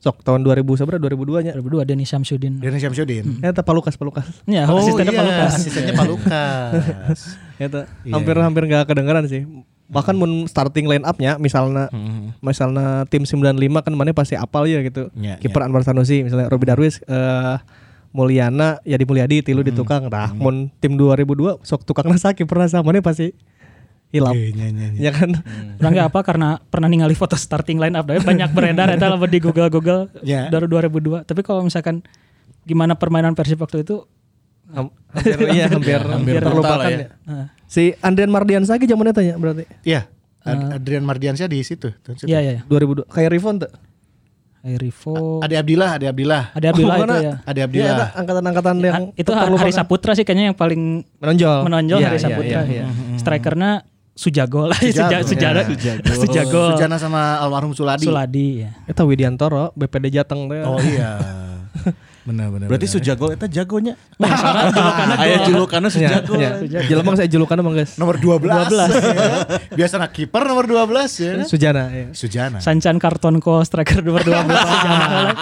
Speaker 5: Sok tahun 2000 seberapa 2002 nya.
Speaker 4: 2002 Denny Samsudin.
Speaker 3: Denny Syamsuddin.
Speaker 5: Ya Palukas Palukas.
Speaker 4: Ya,
Speaker 3: Oh
Speaker 4: asistennya
Speaker 3: iya,
Speaker 4: Pak Lukas.
Speaker 3: asistennya Pak Lukas.
Speaker 5: Eta hampir-hampir nggak kedengeran sih. Bahkan mun starting line up-nya misalnya misalnya tim 95 kan mana pasti apal ya gitu.
Speaker 3: Ya,
Speaker 5: Kiper Anwar Sanusi misalnya Robi Darwis eh Mulyana Yadi Mulyadi tilu di tukang dah mun tim 2002 sok tukangna sakit pernah sama mana pasti hilang. Ya kan?
Speaker 4: Orang nggak apa karena pernah ningali foto starting line up banyak beredar eta lah di Google Google
Speaker 3: Ya.
Speaker 4: dari 2002. Tapi kalau misalkan gimana permainan Persib waktu itu
Speaker 5: Ham- hampir iya hampir hampir terlupakan
Speaker 2: lah
Speaker 5: ya.
Speaker 2: ya.
Speaker 5: Si Andrian Mardiansah ge zamannya tanya berarti
Speaker 3: Iya. Ad- Adrian Mardiansyah di situ.
Speaker 4: iya iya iya.
Speaker 5: 2002 kayak Rifon tuh.
Speaker 4: Rivo.
Speaker 3: Ade Abdillah, Ade Abdillah.
Speaker 4: Ada Abdullah
Speaker 5: Oh,
Speaker 4: itu ya.
Speaker 3: Ade
Speaker 5: Iya,
Speaker 3: Abdillah.
Speaker 5: ada angkatan-angkatan yang
Speaker 4: itu. Hari Saputra sih kayaknya yang paling
Speaker 5: menonjol.
Speaker 4: menonjol
Speaker 5: Iya,
Speaker 4: Hari
Speaker 5: iya,
Speaker 4: Saputra.
Speaker 5: iya, iya.
Speaker 4: Strikernya Sujago lah,
Speaker 3: Sujago.
Speaker 4: Sujago.
Speaker 3: Iya.
Speaker 4: Sujago.
Speaker 3: Sujana sama almarhum Suladi.
Speaker 4: Suladi ya.
Speaker 5: Eta Widiantoro BPD Jateng teh.
Speaker 3: Oh iya. benar benar.
Speaker 2: Berarti
Speaker 3: benar.
Speaker 2: Sujago eta jagonya.
Speaker 4: Nah, soalnya julukannya
Speaker 2: Aya julukannya
Speaker 5: Ya,
Speaker 2: Sujago.
Speaker 5: ya. Jelema saya julukan emang guys.
Speaker 3: nomor 12. Biasa nak kiper nomor 12 ya.
Speaker 5: Sujana ya.
Speaker 3: Sujana.
Speaker 4: Sancan karton call striker nomor 12 Sujana.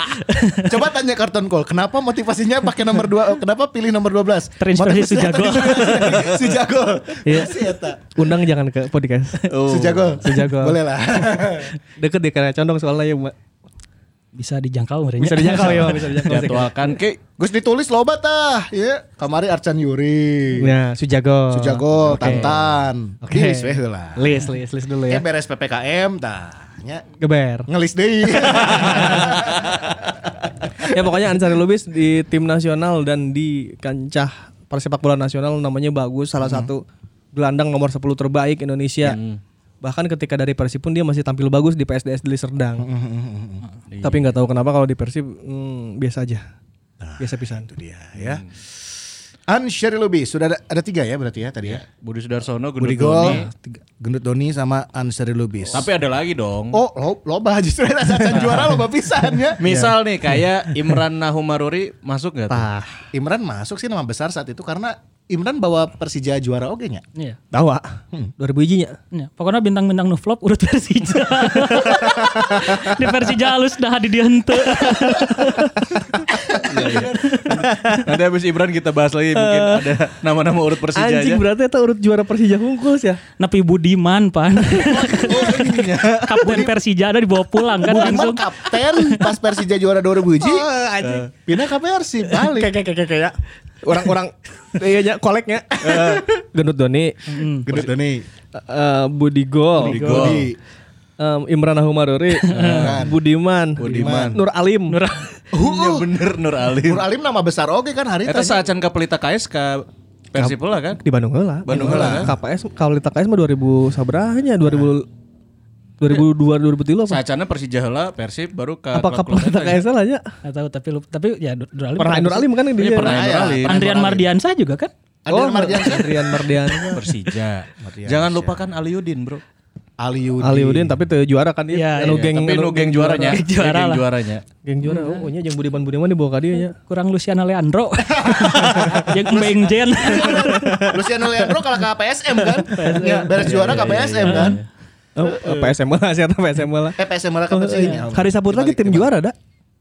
Speaker 3: Coba tanya karton call, kenapa motivasinya pakai nomor 2? Kenapa pilih nomor 12?
Speaker 4: Terinspirasi Sujago.
Speaker 3: Sujago.
Speaker 5: Iya.
Speaker 3: Eta.
Speaker 5: Undang jangan ke podcast.
Speaker 3: Sujago.
Speaker 5: Sujago.
Speaker 3: Boleh lah.
Speaker 5: Deket di karena condong soalnya ya, Mbak.
Speaker 4: Bisa dijangkau merenya.
Speaker 5: Bisa dijangkau ya, bisa dijangkau.
Speaker 2: Jadwalkan ke
Speaker 3: Gus ditulis loba tah, ya. Kamari Arcan Yuri.
Speaker 5: Ya, Sujago.
Speaker 3: Sujago,
Speaker 5: Oke.
Speaker 3: Tantan.
Speaker 5: Oke.
Speaker 3: Di list we heula.
Speaker 5: List, list, list dulu ya.
Speaker 3: beres PPKM tah. Nya
Speaker 5: Geber.
Speaker 3: ngelis deui.
Speaker 5: ya pokoknya Ansari Lubis di tim nasional dan di kancah persepak bola nasional namanya bagus, salah satu gelandang nomor 10 terbaik Indonesia. Bahkan ketika dari Persib pun dia masih tampil bagus di PSDS Deli Serdang. Tapi nggak tahu kenapa kalau di Persib hmm, biasa aja. biasa pisan.
Speaker 3: dia ya. Ansyari Lubis sudah ada, ada tiga ya berarti ya tadi ya.
Speaker 2: Budi Sudarsono, Gendut
Speaker 3: Budi
Speaker 2: Doni.
Speaker 3: Gol, tiga- Gendut Doni sama Ansyari Lubis.
Speaker 2: Tapi ada lagi dong.
Speaker 3: Oh, lo, loba justru rasa juara loba pisan ya.
Speaker 2: Misal nih kayak Imran Nahumaruri masuk nggak tuh?
Speaker 5: Tah,
Speaker 3: Imran masuk sih nama besar saat itu karena Imran bawa Persija juara oke nya.
Speaker 4: Iya.
Speaker 5: tahu ah. 2000 ijinya.
Speaker 4: Ya, pokoknya bintang-bintang nu flop urut Persija. di Persija halus dah di dia henteu.
Speaker 2: Nanti habis Imran kita bahas lagi mungkin ada nama-nama urut Persija
Speaker 5: Anjing
Speaker 2: aja.
Speaker 5: berarti itu urut juara Persija Hungkul ya.
Speaker 4: Nepi Budiman pan. Kapten Persija ada dibawa pulang kan
Speaker 3: Budiman
Speaker 4: langsung.
Speaker 3: kapten pas Persija juara 2000 hiji.
Speaker 5: anjing.
Speaker 3: Pindah ke Persib balik.
Speaker 5: Kayak kayak kayak kayak orang-orang iya nya koleknya. Gendut Doni,
Speaker 3: Gendut Doni.
Speaker 5: eh, Budi Gol,
Speaker 3: Budi Gol.
Speaker 5: em, Imran Ahumaruri, Budiman,
Speaker 3: Budiman.
Speaker 5: Nur Alim,
Speaker 2: Iya bener Nur Alim.
Speaker 3: Nur Alim nama besar oke kan hari itu.
Speaker 2: saacan ka Pelita KS ka Persib lah kan?
Speaker 5: di Bandung heula.
Speaker 2: Bandung heula, kan?
Speaker 5: KPS kalau di KPS mah 2000 sabrahnya 2000 2002 2003 apa?
Speaker 2: Saacana Persija heula, Persib baru ka
Speaker 5: Apa kapal
Speaker 2: eta.
Speaker 5: KPS lah nya?
Speaker 4: Nggak tahu tapi lupa. tapi ya Nur Nur Alim.
Speaker 5: Pernah Nur Alim kan
Speaker 2: Iya,
Speaker 5: dia.
Speaker 2: pernah Nur
Speaker 3: ya.
Speaker 2: Alim.
Speaker 4: Andrian Mardiansa juga kan?
Speaker 3: Andrian Mardiansa.
Speaker 5: Adrian Mardiansa.
Speaker 2: Persija. Jangan lupakan Aliudin, Bro.
Speaker 3: Aliudin.
Speaker 5: Aliudin tapi teu juara kan dia.
Speaker 4: Iya,
Speaker 5: Anu
Speaker 4: iya.
Speaker 5: geng
Speaker 2: Tapi
Speaker 5: anu
Speaker 2: nu geng juaranya.
Speaker 4: Geng juara
Speaker 2: Geng
Speaker 4: lah.
Speaker 2: juaranya.
Speaker 5: Geng juara. Oh, nya jeung Budiman Budiman dibawa ka dia nya.
Speaker 4: Kurang Luciana Leandro. Yang Mbeng Jen.
Speaker 3: Luciano Leandro kalah ke PSM kan? Ya, beres juara ke PSM kan?
Speaker 5: Oh, PSM lah, siapa PSM lah.
Speaker 3: Eh PSM malah ke Persija.
Speaker 5: Hari Saputra lagi tim juara dah.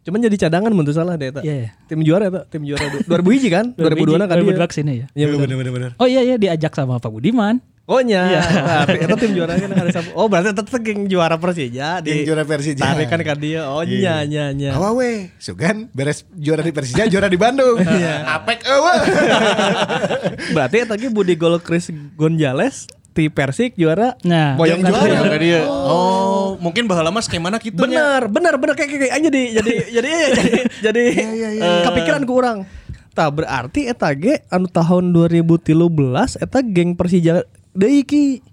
Speaker 5: Cuman jadi cadangan menurut salah deh eta.
Speaker 4: Iya, iya.
Speaker 5: Tim juara eta, tim juara du- 2000 hiji kan? 2002 kan dia.
Speaker 4: 2002 ke sini ya.
Speaker 5: Iya bener.
Speaker 3: bener.
Speaker 4: Oh iya iya diajak sama Pak Budiman.
Speaker 5: Oh nya. Nah, Eta tim juara kan hari Sabtu. Oh berarti eta teh geng juara Persija di
Speaker 3: Geng juara Persija.
Speaker 5: Tarik kan ka dia. Oh nya nya nya.
Speaker 3: Awa we, Sugan beres juara di Persija, juara di Bandung. Apek eueuh.
Speaker 5: Berarti ge Budi Gol Chris Gonzales ti Persik juara.
Speaker 4: Nah,
Speaker 5: Boyong
Speaker 3: yang
Speaker 5: juara.
Speaker 3: juara.
Speaker 2: Ka dia. Oh, mungkin skemana kitu nya.
Speaker 5: Bener, bener, bener kayak kayak kayak jadi jadi jadi jadi jadi eh, kepikiran ku urang. Tah berarti eta ge anu tahun 2013 eta geng Persija deui ki.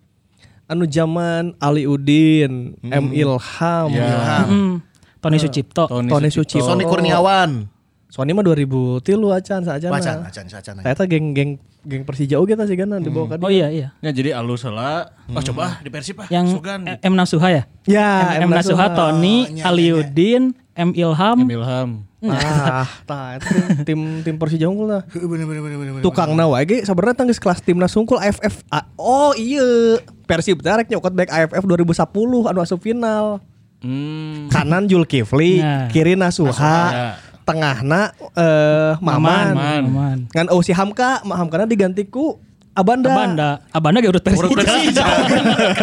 Speaker 5: Anu zaman Ali Udin, M Ilham,
Speaker 2: Ya.
Speaker 4: Mm, Tony Sucipto.
Speaker 5: Tony Sucipto.
Speaker 3: Sony Kurniawan.
Speaker 5: Sony mah 2000 tilu acan.
Speaker 3: Wacan, acan, acan.
Speaker 5: Nah, eta geng geng geng Persija oge tah sigana dibawa ka dia.
Speaker 4: Oh iya iya.
Speaker 2: Ya jadi alus heula. Oh coba ah, di Persib ah.
Speaker 4: Yang
Speaker 2: Sugan.
Speaker 4: M Nasuha ya?
Speaker 5: Ya,
Speaker 4: M, M Nasuha, Tony, Aliudin, M Ilham.
Speaker 2: Ilham.
Speaker 5: Ah, tah eta tim- tim Persija unggul lah.
Speaker 3: Bener bener bener bener.
Speaker 5: tukang na wae ge sabarna tanggeus kelas timnas sungkul AFF A- oh iya Persib teh rek nyokot back AFF 2010 anu asup final
Speaker 2: Hmm.
Speaker 5: kanan Julkifli
Speaker 4: Nah.
Speaker 5: kiri Nasuha
Speaker 2: ya.
Speaker 5: Tengahna eh Maman,
Speaker 2: Maman.
Speaker 4: Maman.
Speaker 5: ngan oh si Hamka Ma- Hamkana diganti ku Abanda.
Speaker 4: Abanda, Abanda ge urut Persija.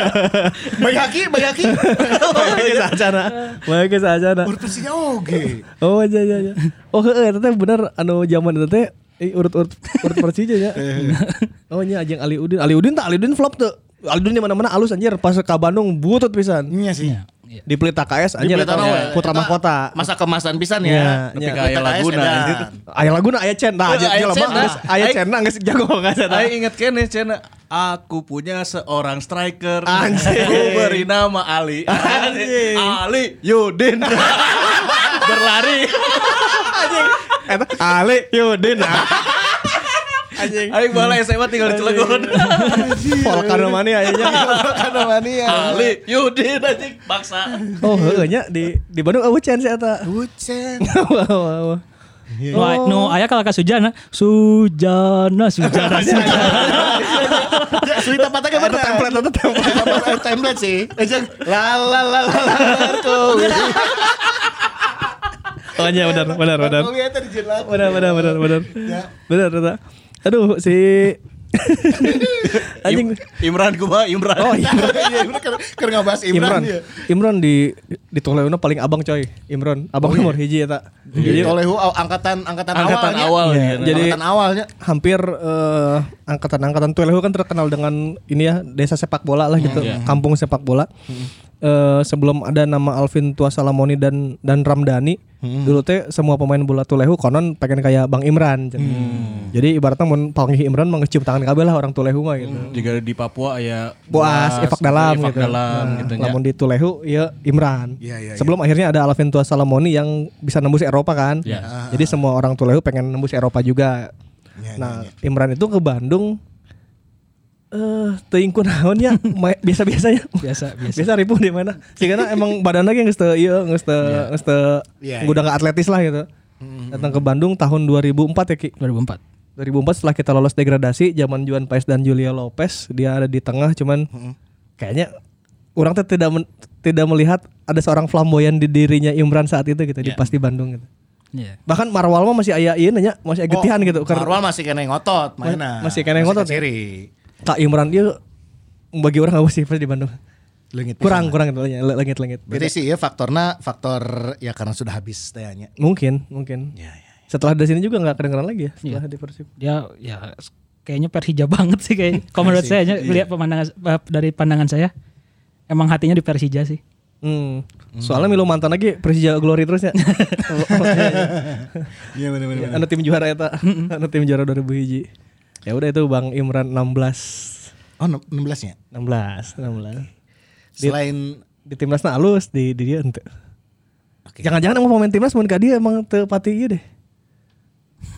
Speaker 3: Baik haki.
Speaker 5: Bae saacana bae ge saacana
Speaker 3: Urut Persija oge.
Speaker 5: oh iya iya iya. Oh heeh eta teh bener anu zaman itu teh eh, urut-urut urut Persija ya. Oh nya jeung Ali Udin Ali Udin tak Ali Udin flop tuh Ali Udin di mana-mana alus anjir. Pas ke Bandung butut pisan.
Speaker 3: Iya sih.
Speaker 5: Di Pelita KS
Speaker 3: Di
Speaker 5: anjir
Speaker 3: Pelita we.
Speaker 5: Putra Mahkota
Speaker 3: Masa kemasan pisan
Speaker 5: Iya,
Speaker 3: ya.
Speaker 2: Nepi
Speaker 5: iya.
Speaker 2: ka aya laguna. anjir.
Speaker 5: aya laguna aya Cen nah
Speaker 2: Eh,
Speaker 5: aja
Speaker 2: aya
Speaker 5: jelema
Speaker 2: Cen,
Speaker 5: geus
Speaker 2: ah.
Speaker 5: aya
Speaker 2: Aing-
Speaker 5: Cen geus jago eta
Speaker 2: Aing inget kene cina Aku punya seorang striker
Speaker 5: Anjing.
Speaker 2: Ku beri nama Ali
Speaker 5: Anjing.
Speaker 2: Ali Yudin Berlari
Speaker 5: eta Ale Yudin ah. anjing
Speaker 2: Aing bala SMA tinggal di Cilegon
Speaker 5: Volcano mania aya nya
Speaker 3: Karena mania.
Speaker 2: Ali Yudin anjing Bangsa
Speaker 5: oh nya di di Bandung eueuh Cen si eta
Speaker 3: Bucen.
Speaker 5: Wah, wah, wah.
Speaker 4: Nu no, no aya kalau ka Sujana, Sujana, Sujana, Sujana.
Speaker 3: Ya, sulit apa tadi
Speaker 5: Eta template eta template
Speaker 3: template sih. Ejeng la la la la.
Speaker 5: Oh iya benar benar benar.
Speaker 3: Tadi jelas.
Speaker 5: Benar benar benar benar.
Speaker 3: Ya.
Speaker 5: Benar benar. Aduh si Anjing.
Speaker 2: Imran kumaha Imran.
Speaker 5: Oh iya.
Speaker 3: Iya, Imran kan kan ngabahas Imran.
Speaker 5: Imran.
Speaker 3: dia.
Speaker 5: Imran di di Tuleuna paling abang coy. Imran, abang nomor hiji eta.
Speaker 3: Jadi Tolehu aw- angkatan angkatan,
Speaker 2: Angkatan
Speaker 3: awalnya.
Speaker 2: awal
Speaker 5: Iya,
Speaker 2: ya.
Speaker 5: jadi-
Speaker 3: angkatan awalnya.
Speaker 5: hampir eh, angkatan-angkatan Tulehu kan terkenal dengan ini ya desa sepak bola lah gitu, kampung sepak bola. Eh, sebelum ada nama Alvin Tua Salamoni dan dan Ramdhani, dulu teh semua pemain bola Tulehu konon pengen kayak Bang Imran. cenah. Jadi ibaratnya mun panggil Imran mah ngecium tangan kabeh lah orang Tulehu mah gitu.
Speaker 2: Jika di Papua ya
Speaker 5: Boas, Ifak Dalam
Speaker 2: Ifak
Speaker 5: gitu.
Speaker 2: Dalam
Speaker 5: Nah,
Speaker 2: gitu nya.
Speaker 5: Lamun di Tulehu ya Imran.
Speaker 3: Iya, iya,
Speaker 5: Sebelum akhirnya ada Alvin Tua Salamoni yang bisa nembus Eropa kan.
Speaker 2: Ya.
Speaker 5: Jadi semua orang Tulehu pengen nembus Eropa juga.
Speaker 3: Iya,
Speaker 5: nah, Imran itu ke Bandung eh teuing kunaon ya biasa-biasanya.
Speaker 4: Biasa, biasa.
Speaker 5: Biasa ribu di mana? Sih karena emang badan lagi geus teu ieu geus teu geus teu
Speaker 3: Iya,
Speaker 5: udah gak atletis lah gitu. Datang ke Bandung tahun 2004 ya Ki.
Speaker 4: 2004.
Speaker 5: 2004 setelah kita lolos degradasi zaman Juan Paes dan Julia Lopez dia ada di tengah cuman kayaknya orang tuh tidak men- tidak melihat ada seorang flamboyan di dirinya Imran saat itu gitu di pas di Bandung gitu.
Speaker 4: Iya.
Speaker 5: Bahkan Marwal mah masih aya ieu nya masih aya getihan gitu karena
Speaker 3: Marwal masih kena ngotot mainnya.
Speaker 5: Masih kena ngotot ya?
Speaker 3: Ciri.
Speaker 5: Kak Imran dia bagi orang apa sih pas di Bandung?
Speaker 3: Leungit
Speaker 5: Kurang kurang gitu ya, langit-langit.
Speaker 3: Berarti sih ya faktornya faktor ya karena sudah habis tayanya.
Speaker 5: Mungkin, mungkin.
Speaker 3: Ya, ya.
Speaker 5: Setelah dari sini juga nggak kedengeran lagi ya setelah di Persib.
Speaker 4: Dia ya kayaknya Persija banget sih kayak. Kalau menurut saya nya, lihat pemandangan eh, dari pandangan saya emang hatinya di Persija sih.
Speaker 5: Hmm. Soalnya Milo mantan lagi Persija Glory terus ya.
Speaker 3: Iya benar-benar.
Speaker 5: Anu tim juara eta. Anu tim juara 2001. Ya udah itu Bang Imran 16.
Speaker 3: Oh 16 nya.
Speaker 5: 16, 16.
Speaker 3: Selain
Speaker 5: Di timnasna alus di di dia ente.
Speaker 3: Oke.
Speaker 5: Jangan-jangan emang pemain timnas mun ka dia emang teu pati ieu deh.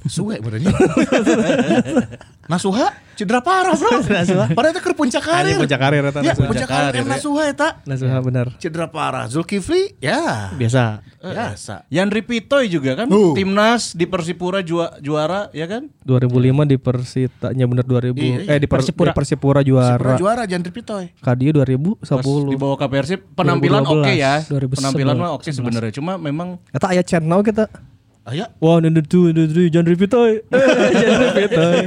Speaker 3: Suwe benernya. Nasuha cedera parah bro.
Speaker 5: Nasuha.
Speaker 3: Padahal itu ke puncak karir.
Speaker 5: Anjing puncak karir eta
Speaker 3: Ya, puncak karir Nasuha eta.
Speaker 5: Nasuha benar.
Speaker 3: Cedera parah. Zulkifli ya
Speaker 5: Biasa.
Speaker 3: biasa.
Speaker 2: Yandri Pitoy juga kan
Speaker 3: Uh.
Speaker 2: timnas di Persipura jua- juara ya kan?
Speaker 5: 2005 di Persita nya bener 2000
Speaker 3: Iya, iya.
Speaker 5: eh di Per-
Speaker 4: Persipura.
Speaker 5: di Persipura juara.
Speaker 3: Pernah juara Jandri Pitoy.
Speaker 5: Kadia 2010.
Speaker 2: Pas dibawa ke Persib penampilan oke
Speaker 5: 2012,
Speaker 2: ya.
Speaker 4: 2011.
Speaker 2: Penampilan mah oke sebenarnya cuma memang
Speaker 5: Eta aya channel kita.
Speaker 3: Ayo.
Speaker 5: One and the two and the three John Ripitoy. John Ripitoy.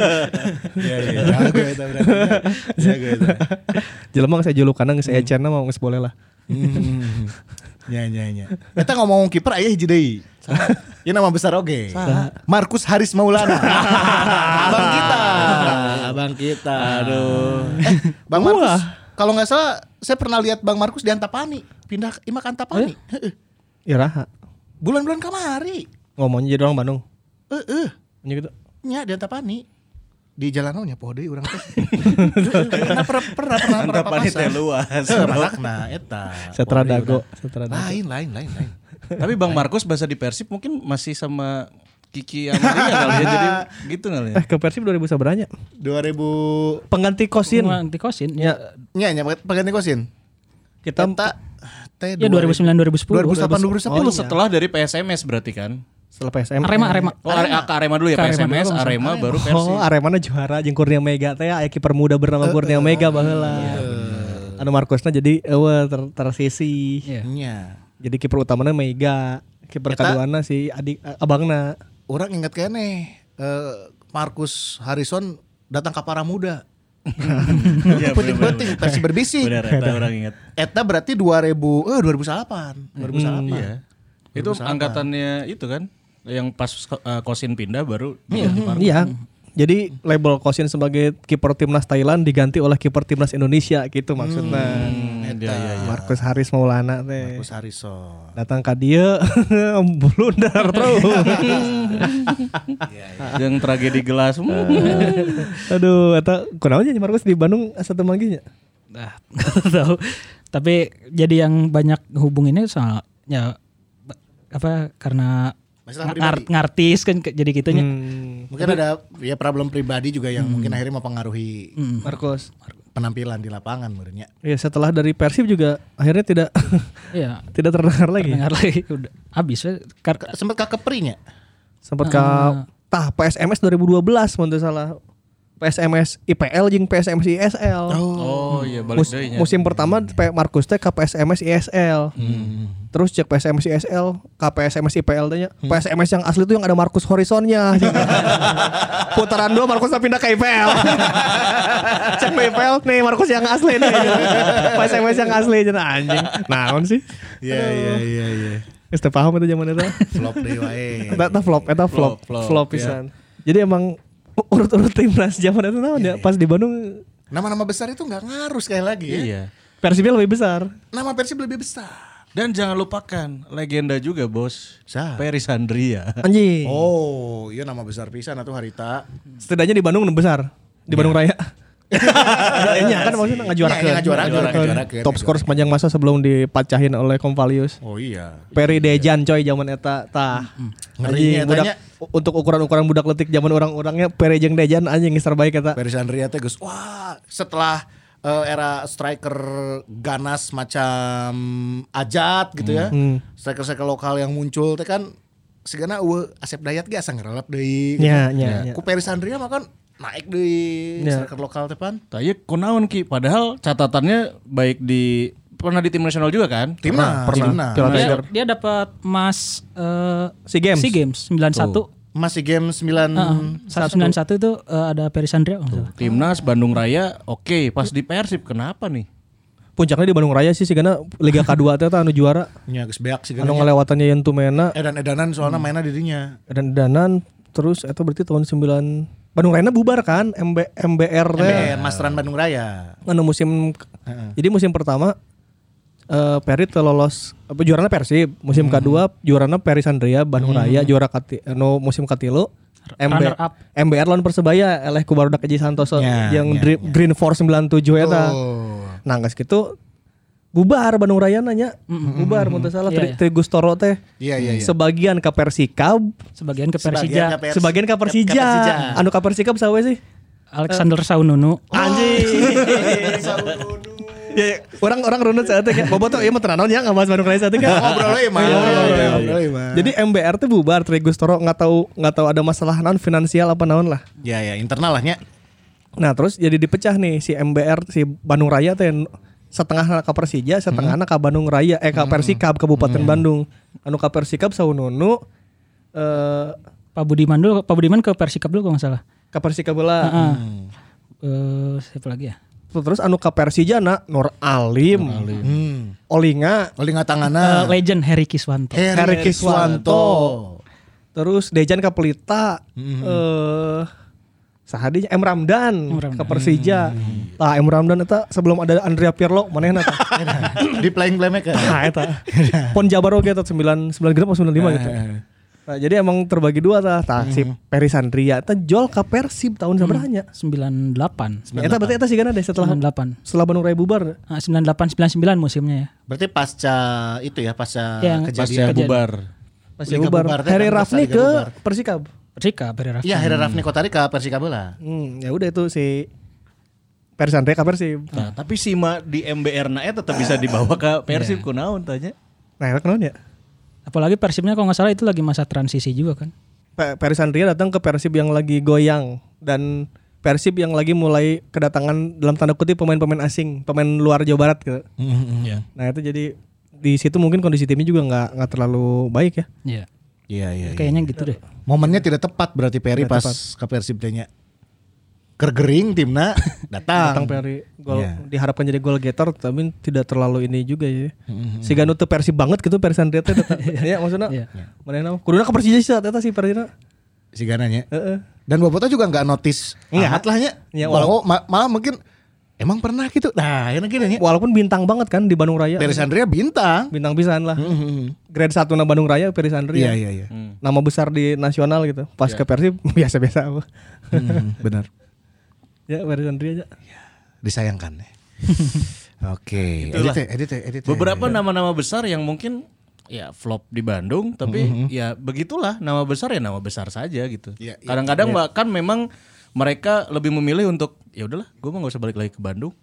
Speaker 3: Iya iya. Jago eta berarti. Jago eta.
Speaker 5: Jelema saya julukan geus aya channel mau geus boleh lah.
Speaker 3: Hmm. Ya ya ya. Eta ngomong kiper aya hiji deui. Ieu nama besar oge. Markus Haris Maulana. Abang kita. Abang kita. Aduh. Eh, Bang Markus. Kalau nggak salah saya pernah lihat Bang Markus di Antapani, pindah Imak Antapani. Heeh.
Speaker 5: Ya raha.
Speaker 3: Bulan-bulan kamari.
Speaker 5: Ngomongnya jadi orang Bandung.
Speaker 3: Heeh.
Speaker 5: Nya gitu.
Speaker 3: Nya di Antapani. Di jalan nya poho deui urang teh. Pernah pernah pernah pernah
Speaker 2: Antapani teh luas.
Speaker 3: Heuh, Marakna eta.
Speaker 5: Setra
Speaker 3: Poho deui
Speaker 5: dago,
Speaker 3: urang.
Speaker 5: setra dago.
Speaker 3: Lain lain lain lain.
Speaker 2: Tapi Bang Markus bahasa di Persib mungkin masih sama Kiki Amalia kali ya jadi gitu kali ya.
Speaker 5: Eh ke Persib 2000 sabaranya.
Speaker 3: 2000
Speaker 5: Pengganti Kosin.
Speaker 4: Nanti kosin ya.
Speaker 3: nya nya pengganti kosin.
Speaker 5: Kita
Speaker 3: Kita teh
Speaker 4: Ya 2009 2010.
Speaker 3: 2008 2010.
Speaker 2: Oh, setelah dari PSMS berarti kan?
Speaker 5: Setelah PSM.
Speaker 4: Arema Arema.
Speaker 2: Oh, Are- ke Arema dulu ya
Speaker 4: Arema
Speaker 2: PSMS,
Speaker 4: dulu,
Speaker 2: Arema baru Persib.
Speaker 5: Oh, Aremana juara jeung Kurnia Mega teh aya kiper muda bernama Kurnia Mega baheula. Anu Markusna jadi eueuh ter tersisi.
Speaker 4: Iya.
Speaker 3: Nya.
Speaker 5: Jadi kiper utamanya Mega, kiper keduana si adik eh, abangna.
Speaker 3: Orang ingat kene eh Markus Harrison datang ke Paramuda.
Speaker 2: Iya,
Speaker 3: Penting-penting versi berbisik.
Speaker 2: Benar, eta orang ingat.
Speaker 3: Eta berarti 2000 eh 2008. 2008.
Speaker 2: Iya. Itu angkatannya itu kan yang pas uh, Kosin pindah baru dia di Markus.
Speaker 5: Iya. Jadi label Kosin sebagai kiper timnas Thailand diganti oleh kiper timnas Indonesia gitu maksudnya.
Speaker 2: Hmm, iya, iya, iya.
Speaker 5: Markus Haris Maulana teh.
Speaker 3: Markus Harrison.
Speaker 5: Datang ke dia blunder terus.
Speaker 2: Yang tragedi gelas. hmm.
Speaker 5: Aduh, eta kunaon nya Markus di Bandung asa teu mangginya?
Speaker 4: Nah, nggak tahu. Tapi jadi yang banyak hubunginnya soal ya apa karena
Speaker 3: Masalah pribadi.
Speaker 4: ngartis kan jadi gitunya.
Speaker 5: Hmm,
Speaker 3: Mungkin ada ya problem pribadi juga yang mungkin akhirnya mempengaruhi
Speaker 5: Markus.
Speaker 3: penampilan di lapangan menurutnya.
Speaker 5: Ya setelah dari Persib juga akhirnya tidak
Speaker 4: Iya.
Speaker 5: tidak terdengar lagi.
Speaker 4: Dengar lagi udah habis
Speaker 3: Sempat ke keprinya.
Speaker 5: Sempat ke tah PSMS 2012 mun teu salah. PSMS IPL jeung PSMS ISL.
Speaker 2: Oh iya balik
Speaker 5: Mus-
Speaker 2: deui nya.
Speaker 5: musim pertama P- Markus teh ke PSMS ISL. Terus cek PSMS ISL, ke PSMS IPL teh nya. PSMS yang asli tuh yang ada Markus Horizonnya. Putaran dua Markus pindah ke IPL. cek ke IPL nih Markus yang asli nih. PSMS yang asli cenah anjing. Naon sih?
Speaker 3: Iya iya iya iya.
Speaker 5: Paham itu zaman itu.
Speaker 3: Flop deh wae.
Speaker 5: Eta flop, eta flop,
Speaker 2: Flop,
Speaker 5: flop,
Speaker 2: flop,
Speaker 5: pisan. Jadi emang urut-urut timnas zaman itu naon ya pas di Bandung
Speaker 3: Nama-nama besar itu nggak ngaruh sekali lagi ya.
Speaker 2: Iya.
Speaker 5: Persibnya lebih besar.
Speaker 3: Nama Persib lebih besar.
Speaker 2: Dan jangan lupakan legenda juga bos. Peri Sandria.
Speaker 5: Anjing.
Speaker 3: Oh, iya nama besar pisan atau Harita.
Speaker 5: Setidaknya di Bandung besar. Di Bandung Raya. Iya kan maksudnya ngajuarakeun.
Speaker 3: Iya, iya, ngajuarakeun,
Speaker 5: Ngajuarakeun.
Speaker 3: ngajuarakeun.
Speaker 5: Top skor sepanjang masa sebelum dipacahin oleh Convalius.
Speaker 3: Oh iya.
Speaker 5: Peri Dejan coy zaman eta tah.
Speaker 3: Ngerinya
Speaker 5: Anjing budak
Speaker 3: etanya.
Speaker 5: untuk ukuran-ukuran budak letik zaman orang-orangnya Peri jeung Dejan anjing terbaik eta.
Speaker 3: Paris Andrea teh geus wah setelah eh, era striker ganas macam Ajat gitu ya.
Speaker 5: Hmm.
Speaker 3: Striker-striker lokal yang muncul teh kan sigana eueuh Asep Dayat ge asa ngerelep deui.
Speaker 5: Nya, nya, nya.
Speaker 3: Ku Paris Andrea mah kan naik deui
Speaker 5: Ya.
Speaker 3: striker lokal teh pan.
Speaker 2: Tapi kunaon ki padahal catatannya baik di pernah di tim nasional juga kan?
Speaker 3: Timnas,
Speaker 5: pernah.
Speaker 3: timnas.
Speaker 5: Piala
Speaker 4: Dia, dia dapat emas eh
Speaker 5: SEA Games.
Speaker 4: SEA Games 91.
Speaker 3: Masih game 9
Speaker 4: Heeh. 191 itu eh, ada nggak salah.
Speaker 2: Timnas Bandung Raya oke pas di Persib kenapa nih?
Speaker 5: Puncaknya di Bandung Raya sih sigana Liga K2 teh tah anu juara.
Speaker 3: nya geus beak sih
Speaker 5: Anu ngelewatannya Yentu Mena
Speaker 3: Edan-edanan soalnya mainnya dirinya.
Speaker 5: dan danan terus itu berarti tahun 9 Bandung Raya bubar kan? MB, MBR
Speaker 3: MBR Masteran Bandung Raya.
Speaker 5: anu musim jadi musim pertama eh Peri teu lolos apa juaranya Persib. Musim kedua juaranya Peri Sandria Bandung Raya juara kati, anu musim katilu. MB. MBR lawan Persebaya eleh ku barudak Eji Santoso
Speaker 3: Ya,
Speaker 5: yang
Speaker 3: ya,
Speaker 5: Dri- Green Force 97 eta.
Speaker 3: Oh.
Speaker 5: nah geus kitu bubar Bandung Raya nanya bubar mun salah
Speaker 4: Iya,
Speaker 5: Tri, Tri Gustoro teh
Speaker 3: Iya iya iya.
Speaker 5: sebagian ke Persikab
Speaker 4: Sebagian ke Persija.
Speaker 5: sebagian ke Persija.
Speaker 3: ke Persija.
Speaker 5: Anu ke Persikab sawe sih?
Speaker 4: Alexander Saununu.
Speaker 5: Anjing. Ya, orang orang runut saat itu Bobo tuh iya mah tenanon ya nggak bahas Bandung Raya saat itu kan.
Speaker 3: Ngobrol euy mah.
Speaker 5: Iya, iya, iya. Jadi MBR tuh bubar, Tri Gustoro nggak tahu nggak tahu ada masalah naon finansial apa naon lah.
Speaker 3: Ya ya internal lah nya.
Speaker 5: Nah terus jadi dipecah nih si MBR si Bandung Raya teh setengah ke Persija, setengah ke Bandung Raya, eh ke Persikab Kabupaten Bandung. Anu ke Persikab saununu eh
Speaker 4: Pak Budiman dulu, Pak Budiman ke Persikab dulu kalau nggak salah.
Speaker 5: ke Persikab lah.
Speaker 4: Heeh. Eh, siapa lagi ya?
Speaker 5: Terus anu ke Persija na Nur Alim,
Speaker 3: Hmm.
Speaker 5: Olinga,
Speaker 3: Oli
Speaker 4: Eh,
Speaker 3: ngatangana.
Speaker 4: legend Heri Kiswanto.
Speaker 3: Heri Kiswanto.
Speaker 5: Terus Dejan ke Pelita, eh sahadinya M Ramdan
Speaker 4: Ramdan.
Speaker 5: ke Persija. Tah M Ramdan eta sebelum ada Andrea Pirlo manehna tah.
Speaker 3: Di playing playmaker.
Speaker 5: Nah eta. Pon Jabar oge eta 9 9 genep atau 95 gitu. Nah, jadi emang terbagi dua tah. Tah si Peri Sandria eta jol ke Persib tahun sabaraha nya?
Speaker 4: 98.
Speaker 5: Eta berarti eta sigana deh setelah
Speaker 4: 98.
Speaker 5: setelah Bandung Raya bubar.
Speaker 4: Ah, 98 99 musimnya ya.
Speaker 3: Berarti pasca itu ya pasca
Speaker 2: Pasca
Speaker 3: kejadian.
Speaker 2: bubar.
Speaker 5: Pas
Speaker 3: Liga
Speaker 5: bubar.
Speaker 3: bubar teh
Speaker 5: Heri
Speaker 3: kan,
Speaker 5: Rafni
Speaker 3: Liga
Speaker 5: ke
Speaker 3: bubar.
Speaker 4: Persika Peri Raffi.
Speaker 3: Iya, Heri Rafni Kotari ke Persikabela.
Speaker 5: Hmm, ya udah itu si Peri Sandria ke Persib.
Speaker 2: Nah, tapi Sima di MBR na tetap bisa dibawa ke Persib kunaon tanya.
Speaker 5: Nah, kenapa ya?
Speaker 4: Apalagi Persibnya kalau nggak salah itu lagi masa transisi juga kan.
Speaker 5: Pe- Peris Andria datang ke Persib yang lagi goyang dan Persib yang lagi mulai kedatangan dalam tanda kutip pemain-pemain asing, pemain luar Jawa Barat gitu.
Speaker 2: Iya.
Speaker 5: Nah itu jadi di situ mungkin kondisi timnya juga nggak nggak terlalu baik ya.
Speaker 4: Iya.
Speaker 3: Iya, iya.
Speaker 4: Kayaknya gitu deh.
Speaker 3: Momennya tidak tepat berarti Peri pas ke Persib teh nya. Kergering timna
Speaker 5: Datang
Speaker 3: datang.
Speaker 5: Peri gol
Speaker 3: Iya.
Speaker 5: diharapkan jadi gol getter tapi tidak terlalu ini juga ya. Si Ganu tuh Persib banget gitu Peris Andria teh datang. ya maksudnya.
Speaker 4: Iya.
Speaker 5: Mana nama? Kuduna ke Persija sih itu sih Persija.
Speaker 3: Si gananya.
Speaker 5: Heeh.
Speaker 3: Dan Boboto juga nggak notice
Speaker 5: Nggak.
Speaker 3: amat lah nya.
Speaker 5: Iya,
Speaker 3: Walau ma- malah mungkin emang pernah gitu. Nah, enak gini nya.
Speaker 5: Walaupun bintang banget kan di Bandung Raya.
Speaker 3: Peris Andrea bintang.
Speaker 5: Bintang pisan lah.
Speaker 3: Mhm.
Speaker 5: Grade 1 na Bandung Raya Peris Andria.
Speaker 3: Iya, iya, iya.
Speaker 5: Nama besar di nasional gitu. Pas ke Persib biasa-biasa apa.
Speaker 3: Mhm, Benar.
Speaker 5: Ya Peris Andria aja.
Speaker 3: Disayangkan ya. Oke,
Speaker 2: Itulah.
Speaker 3: edit ya, edit ya, edit ya.
Speaker 2: Beberapa nama-nama besar yang mungkin ya flop di Bandung tapi
Speaker 3: Mm-hmm.
Speaker 2: ya begitulah nama besar ya nama besar saja gitu.
Speaker 3: Iya, iya,
Speaker 2: Kadang-kadang bahkan memang mereka lebih memilih untuk ya udahlah, gue mah gak usah balik lagi ke Bandung.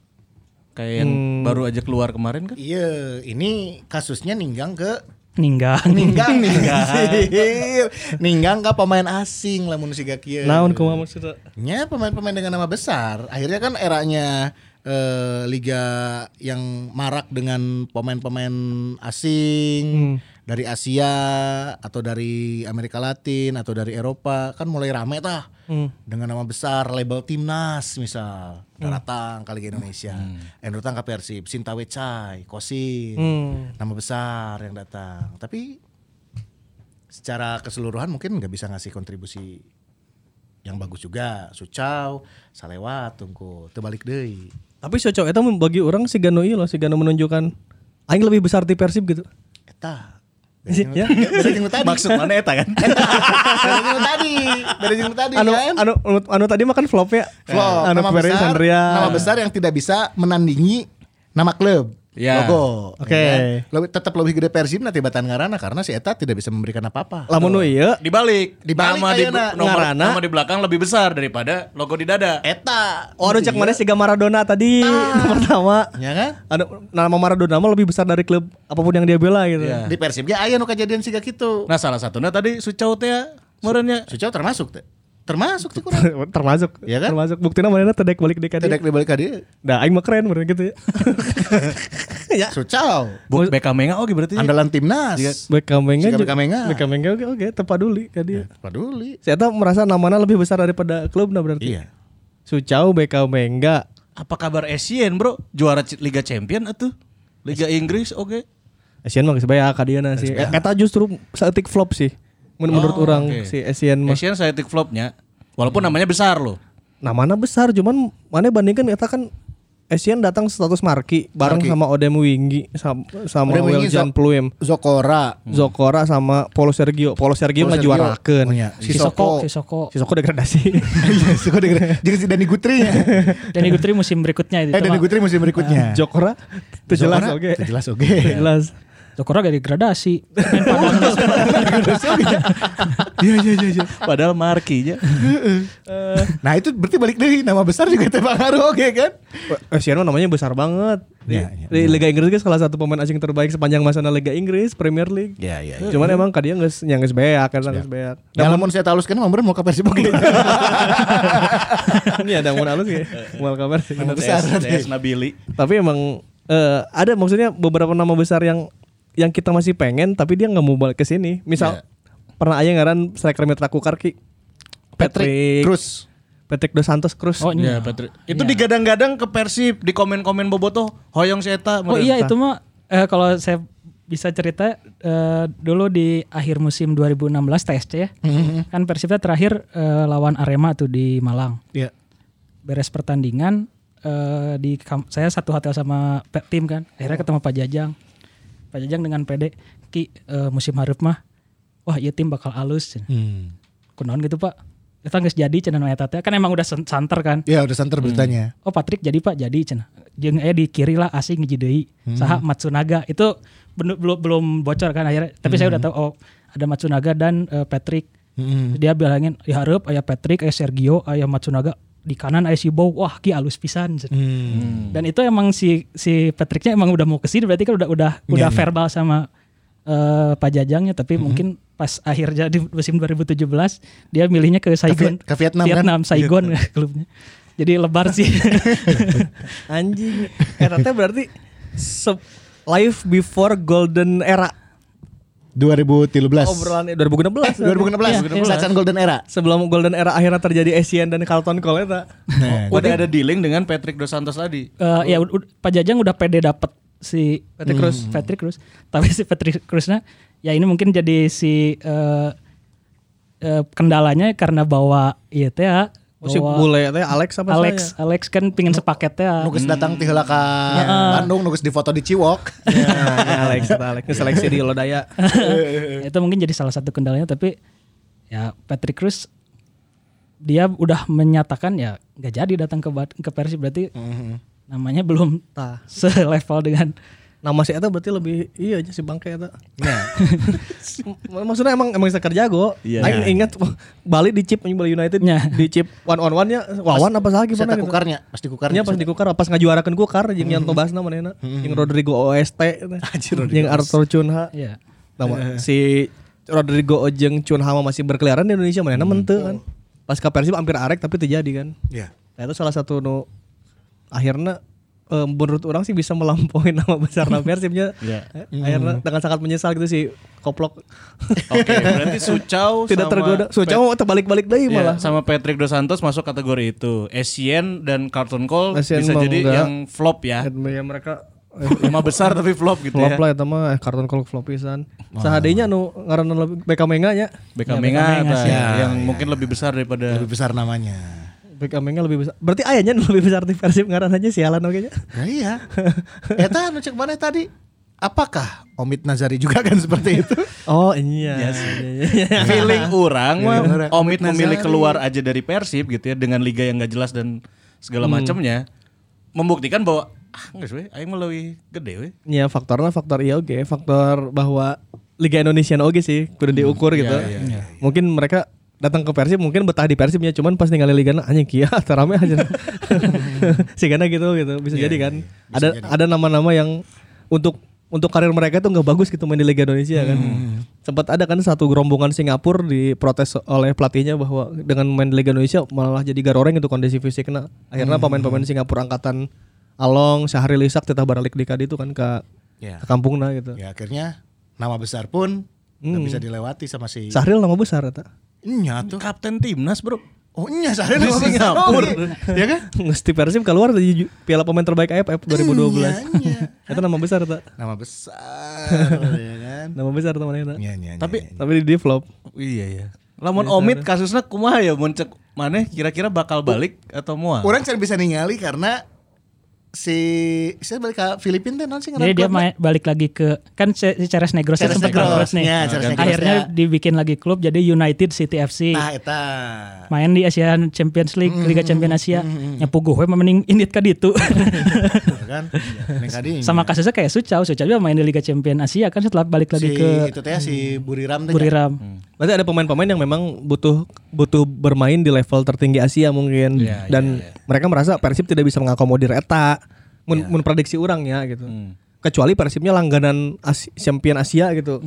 Speaker 2: Kayak yang
Speaker 3: Hmm.
Speaker 2: baru aja keluar kemarin kan.
Speaker 3: Iya, ini kasusnya ninggang ke
Speaker 4: Ninggang.
Speaker 3: Ninggang Anjir. Ninggang ka pemain asing lamun siga kieu.
Speaker 5: Naon kumaha maksudnya?
Speaker 3: Nya pemain-pemain dengan nama besar. Akhirnya kan eranya eh, liga yang marak dengan pemain-pemain asing dari Asia atau dari Amerika Latin atau dari Eropa kan mulai rame tah. Dengan nama besar label timnas misal. Datang kali ke Indonesia. Yang datang ke Persib Sinta Wecai Kosin
Speaker 5: Hmm.
Speaker 3: nama besar yang datang. Tapi secara keseluruhan mungkin nggak bisa ngasih kontribusi yang bagus juga. Sucau Salewat tunggu terbalik deh.
Speaker 5: Tapi cocok eta bagi orang si Gano loh, si Gano menunjukkan aing lebih besar di Persib gitu.
Speaker 3: Eta
Speaker 5: Ya.
Speaker 3: Nu tadi
Speaker 2: Maksud mana eta kan?
Speaker 3: Beda jeung nu tadi Beda jeung nu tadi
Speaker 5: Anu
Speaker 3: kan
Speaker 5: anu anu, anu tadi makan flop ya.
Speaker 3: Vlog,
Speaker 5: Anu
Speaker 3: nama besar,
Speaker 5: Sandria.
Speaker 3: nama besar yang tidak bisa menandingi nama klub.
Speaker 2: Ya.
Speaker 3: Logo.
Speaker 5: Oke.
Speaker 3: ya kan? Lebih, tetap lebih gede Persib nanti batan ngarana karena si Eta tidak bisa memberikan apa-apa.
Speaker 5: Lamun nu ieu
Speaker 2: Dibalik.
Speaker 3: Dibalik
Speaker 2: nama di, nomor,
Speaker 5: Ngarana.
Speaker 2: nama di belakang lebih besar daripada logo di dada.
Speaker 3: Eta.
Speaker 5: Oh, anu cek mana si Maradona tadi pertama.
Speaker 3: Ya kan?
Speaker 5: Anu nama Maradona mah lebih besar dari klub apa pun yang dia bela gitu.
Speaker 2: Iya.
Speaker 3: Di Persib ge aya nu kejadian siga kitu.
Speaker 2: Nah salah satunya tadi Sucau teh ya, merenya.
Speaker 3: Sucau termasuk teh. Termasuk tuh kurang.
Speaker 5: termasuk
Speaker 3: Iya kan?
Speaker 5: termasuk buktinya mana tedek balik dek
Speaker 3: dibalik ka dia.
Speaker 5: Nah, aing mah keren bener gitu ya. ya.
Speaker 3: Sucau.
Speaker 2: Bu, Beckham Menga oke berarti. ya?
Speaker 3: Andalan timnas.
Speaker 5: Beckham Menga.
Speaker 3: Siga
Speaker 5: juga-
Speaker 3: Beckham Menga.
Speaker 5: Beckham Menga oke oke tepaduli ka dia.
Speaker 3: Peduli.
Speaker 5: Saya tahu merasa namanya lebih besar daripada klubnya berarti.
Speaker 3: Iya.
Speaker 5: Sucau Beckham Menga.
Speaker 2: Apa kabar Asian bro? Juara Liga Champion atuh? Liga Inggris oke.
Speaker 5: Asian mah geus bae ka dia sih. E- Eta justru saeutik flop sih. Men- Menurut
Speaker 2: Oh,
Speaker 5: orang
Speaker 2: oke.
Speaker 5: si Asian mah.
Speaker 2: Asian saya tik flopnya. Walaupun namanya besar loh.
Speaker 5: Namanya besar cuman mana bandingkan eta kan Asian datang status marki bareng
Speaker 3: Marki.
Speaker 5: sama Odem Wingi sama, sama
Speaker 3: Odem Wingi,
Speaker 5: Wiljan
Speaker 3: Zo-
Speaker 5: Pluim.
Speaker 3: Zokora.
Speaker 5: Zokora sama Polo Sergio. Polo Sergio ngajuarakeun.
Speaker 3: Sergio. Oh, iya.
Speaker 4: Sisoko, Sisoko.
Speaker 5: Sisoko degradasi.
Speaker 3: Iya, suka denger. Jeung si Dani Gutri ya.
Speaker 4: Dan Gutri musim berikutnya itu.
Speaker 3: Eh Dani
Speaker 4: mah.
Speaker 3: Gutri musim berikutnya.
Speaker 5: Jokora teu jelas
Speaker 3: Zokora,
Speaker 5: oke.
Speaker 3: teu jelas oke.
Speaker 5: Teu jelas.
Speaker 4: Jokora gak degradasi. Main Padang
Speaker 3: Iya iya iya iya.
Speaker 2: Padahal markinya.
Speaker 3: Nah itu berarti balik deh nama besar juga terpengaruh oke kan?
Speaker 5: Asian mah namanya besar banget. Di,
Speaker 3: Iya, iya,
Speaker 5: di Liga Inggris kan salah satu pemain asing terbaik sepanjang masa Liga Inggris Premier League.
Speaker 3: Iya iya.
Speaker 5: Cuman emang kadieu geus nya geus beak kan geus beak.
Speaker 3: Nah, namun saya talus kan member mau ke Persib oke.
Speaker 5: Ini ada mau halus ya. Mau kabar sih.
Speaker 3: Nama besar.
Speaker 2: Nabili.
Speaker 5: Tapi emang eh, ada maksudnya beberapa nama besar yang yang kita masih pengen tapi dia nggak mau balik ke sini. Misal pernah aja ngaran striker Mitra Kukar Ki Patrick
Speaker 3: Cruz.
Speaker 5: Patrick Dos Santos Cruz.
Speaker 4: Oh,
Speaker 2: Ya,
Speaker 4: iya.
Speaker 2: Patrick. Itu digadang-gadang ke Persib di komen-komen bobotoh hoyong si eta.
Speaker 4: Oh iya itu mah eh, kalau saya bisa cerita eh, dulu di akhir musim 2016 TSC ya. Kan Persibnya terakhir eh, lawan Arema tuh di Malang.
Speaker 3: Iya.
Speaker 4: Beres pertandingan eh, di saya satu hotel sama tim kan. Akhirnya ketemu Pak Jajang. Pak Jajang dengan PD Ki eh, musim hareup mah wah iya tim bakal alus.
Speaker 3: Hmm.
Speaker 4: Kunaon gitu Pak. Eta geus jadi cenah eta teh kan emang udah santer kan.
Speaker 3: Ya udah santer beritanya.
Speaker 4: Oh Patrick jadi Pak jadi cenah. Jeung aya di kiri lah asing ngiji deui. Saha Matsunaga itu belum belum bocor kan akhirnya. Tapi saya udah tahu oh ada Matsunaga dan eh, Patrick.
Speaker 3: Hmm.
Speaker 4: Dia bilangin ya hareup aya Patrick, aya Sergio, aya Matsunaga di kanan si Bow. Wah, ki alus pisan. cenah.
Speaker 3: Hmm.
Speaker 4: Dan itu emang si si Patricknya emang udah mau ke sini berarti kan udah udah udah
Speaker 3: Iya, iya.
Speaker 4: verbal sama eh, Pak Jajangnya tapi mungkin pas akhirnya di musim 2017 dia milihnya ke Saigon
Speaker 3: ke Vietnam kan?
Speaker 4: Vietnam Saigon klubnya jadi lebar sih
Speaker 5: Anjing. Teh berarti live before golden era
Speaker 3: 2013.
Speaker 5: obrolan 2016.
Speaker 3: 2016. Sacan Golden Era.
Speaker 5: Sebelum golden era akhirnya terjadi Asian dan Carlton Cole eta.
Speaker 3: Nah,
Speaker 2: Udah ada dealing dengan Patrick Dos Santos tadi.
Speaker 4: Eh, ya Pak Jajang udah pede dapet si Patrick Cruz, Patrick Cruz. Tapi si Patrick Cruznya ya ini mungkin jadi si eh, eh, kendalanya karena bawa iya teh ya,
Speaker 5: Oh, si bule teh Alex apa
Speaker 4: Alex
Speaker 5: saya?
Speaker 4: Alex kan pingin sepaket ya.
Speaker 3: Nugas datang ti heula ka Bandung, nugas di foto di Ciwok.
Speaker 5: Ya, ya, Alex, eta Alex seleksi di Lodaya.
Speaker 4: itu mungkin jadi salah satu kendalanya tapi ya Patrick Cruz dia udah menyatakan ya nggak jadi datang ke ke Persib berarti namanya belum
Speaker 5: Tah.
Speaker 4: selevel dengan
Speaker 5: Nama si eta berarti lebih iya aja si bangke eta.
Speaker 3: Nah,
Speaker 5: Maksudnya emang emang seker jago.
Speaker 2: Iya.
Speaker 5: Aing ingat Bali di chip Bali United
Speaker 4: Nya.
Speaker 5: di chip one on one nya wawan apa lagi pernah gitu.
Speaker 3: kukarnya, pasti kukarnya.
Speaker 5: Nya pas di kukar pas ngajuarakeun kukar jeung Yanto Basna manehna jeung Rodrigo OST jeung Arthur Cunha.
Speaker 4: ya
Speaker 5: Tama, si Rodrigo Ojeng Chun Hama masih berkeliaran di Indonesia mana mente kan. Pas ke Persib hampir arek tapi terjadi kan.
Speaker 3: Ya.
Speaker 5: Nah, itu salah satu nu akhirnya eh, menurut orang sih bisa melampaui nama besar nama Persibnya.
Speaker 2: Iya.
Speaker 5: Eh, Akhirnya dengan sangat menyesal gitu sih koplok.
Speaker 2: Oke, berarti Sucau
Speaker 5: Tidak
Speaker 2: sama
Speaker 5: tergoda. Sucau mau terbalik-balik deui
Speaker 2: Iya,
Speaker 5: malah.
Speaker 2: sama Patrick Dos Santos masuk kategori itu. Essien dan Carlton Cole
Speaker 5: Essien
Speaker 2: bisa jadi
Speaker 5: enggak.
Speaker 2: yang flop ya.
Speaker 5: Ya mereka
Speaker 2: Lima besar tapi flop gitu
Speaker 5: flop
Speaker 2: ya.
Speaker 5: lah eta mah eh, karton kalau flop pisan. Sahadenya nu ngaranna lebih BK Menga nya.
Speaker 2: Beckham
Speaker 4: Ya,
Speaker 2: Menga apa,
Speaker 4: sih.
Speaker 2: yang mungkin lebih besar daripada
Speaker 3: Lebih besar namanya.
Speaker 5: Menga lebih besar. Berarti ayahnya lebih besar di Persib ngaranna sialan oge nya.
Speaker 3: Ya iya. Eta anu cek mana tadi? Apakah Omid Nazari juga kan seperti itu?
Speaker 5: Oh iya.
Speaker 2: Iya sih.
Speaker 5: Iya, iya, iya.
Speaker 2: feeling orang mah. Omid memilih keluar aja dari Persib gitu ya dengan liga yang gak jelas dan segala macamnya membuktikan bahwa ah nggak sih, aing mah leuwih gede we.
Speaker 5: Iya faktornya faktor iya oke faktor bahwa Liga Indonesia oke sih kudu diukur gitu. Mungkin mereka datang ke Persib mungkin betah di Persibnya cuman pas ninggalin Liga anjing kia terame aja. sih karena gitu gitu bisa jadi kan. ada ada nama-nama yang untuk untuk karir mereka tuh nggak bagus gitu main di Liga Indonesia kan. Sempat ada kan satu gerombongan Singapura diprotes oleh pelatihnya bahwa dengan main di Liga Indonesia malah jadi garoreng itu kondisi fisiknya. Akhirnya pemain-pemain Singapura angkatan Along, Syahril Isak tetap balik di Kadi itu kan ke
Speaker 3: Ya.
Speaker 5: ke kampungna gitu.
Speaker 3: Ya akhirnya nama besar pun nggak bisa dilewati sama si
Speaker 5: Sahril nama besar eta.
Speaker 3: Nya tuh.
Speaker 2: Kapten timnas, Bro.
Speaker 3: Oh nya Sahri
Speaker 2: Di. Singapura.
Speaker 3: Iya. ya kan?
Speaker 5: Ngesti Persib keluar dari Piala Pemain Terbaik AFF 2012.
Speaker 3: Nya, nya.
Speaker 5: Eta nama besar eta.
Speaker 3: Nama besar ya kan?
Speaker 5: Nama besar teman eta.
Speaker 3: Nya, nya, nya,
Speaker 2: Tapi-
Speaker 3: nya.
Speaker 5: Tapi di develop.
Speaker 2: Iya ya. Lamun Omid kasusnya kumaha ya mun cek maneh kira-kira bakal balik atau moal?
Speaker 3: orang cari bisa ningali karena si saya balik ke Filipina teh non sih
Speaker 4: Jadi dia main, balik lagi ke kan si si Ceres Negros
Speaker 3: Ceres
Speaker 4: sempat
Speaker 3: Negros,
Speaker 4: nih.
Speaker 3: ya, Ceres Negros,
Speaker 4: Akhirnya
Speaker 3: ya.
Speaker 4: dibikin lagi klub jadi United City FC.
Speaker 3: Nah, eta.
Speaker 4: Main di Asian Champions League, Liga Champions Asia. Nyapu gue mending indit ka ditu.
Speaker 3: Ya kan? Kadi.
Speaker 4: Sama kasusnya kayak Sucau, Sucau juga main di Liga Champions Asia kan setelah balik lagi
Speaker 3: si
Speaker 4: ke
Speaker 3: itu teh si Buriram teh.
Speaker 4: Buriram.
Speaker 5: Berarti ada pemain-pemain yang memang butuh butuh bermain di level tertinggi Asia mungkin
Speaker 2: Iya,
Speaker 5: dan mereka merasa Persib tidak bisa mengakomodir eta. Mun, mun prediksi orang ya gitu. Kecuali Persibnya langganan Asi- Champion Asia gitu.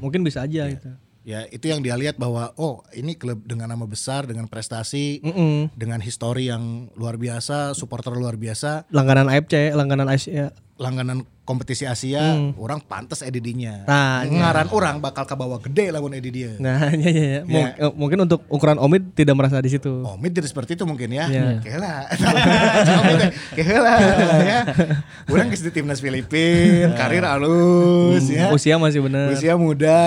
Speaker 5: Mungkin bisa aja gitu.
Speaker 3: Ya, itu yang dia lihat bahwa oh, ini klub dengan nama besar, dengan prestasi,
Speaker 5: Mm-mm.
Speaker 3: dengan histori yang luar biasa, supporter luar biasa,
Speaker 5: Langganan AFC, langganan Asia.
Speaker 3: Langganan kompetisi Asia, orang pantas EDD-nya.
Speaker 5: Nah,
Speaker 3: ngaran orang bakal kebawa gede lamun EDD dia.
Speaker 5: Nah, ya, ya, ya. Mung- eh, Mungkin untuk ukuran Omid tidak merasa di situ.
Speaker 3: Oh, mid jadi seperti itu mungkin ya.
Speaker 5: Iya.
Speaker 3: Kela. Kela ya. Orang ke timnas Filipin, karir halus ya.
Speaker 5: Usia masih benar.
Speaker 3: Usia muda,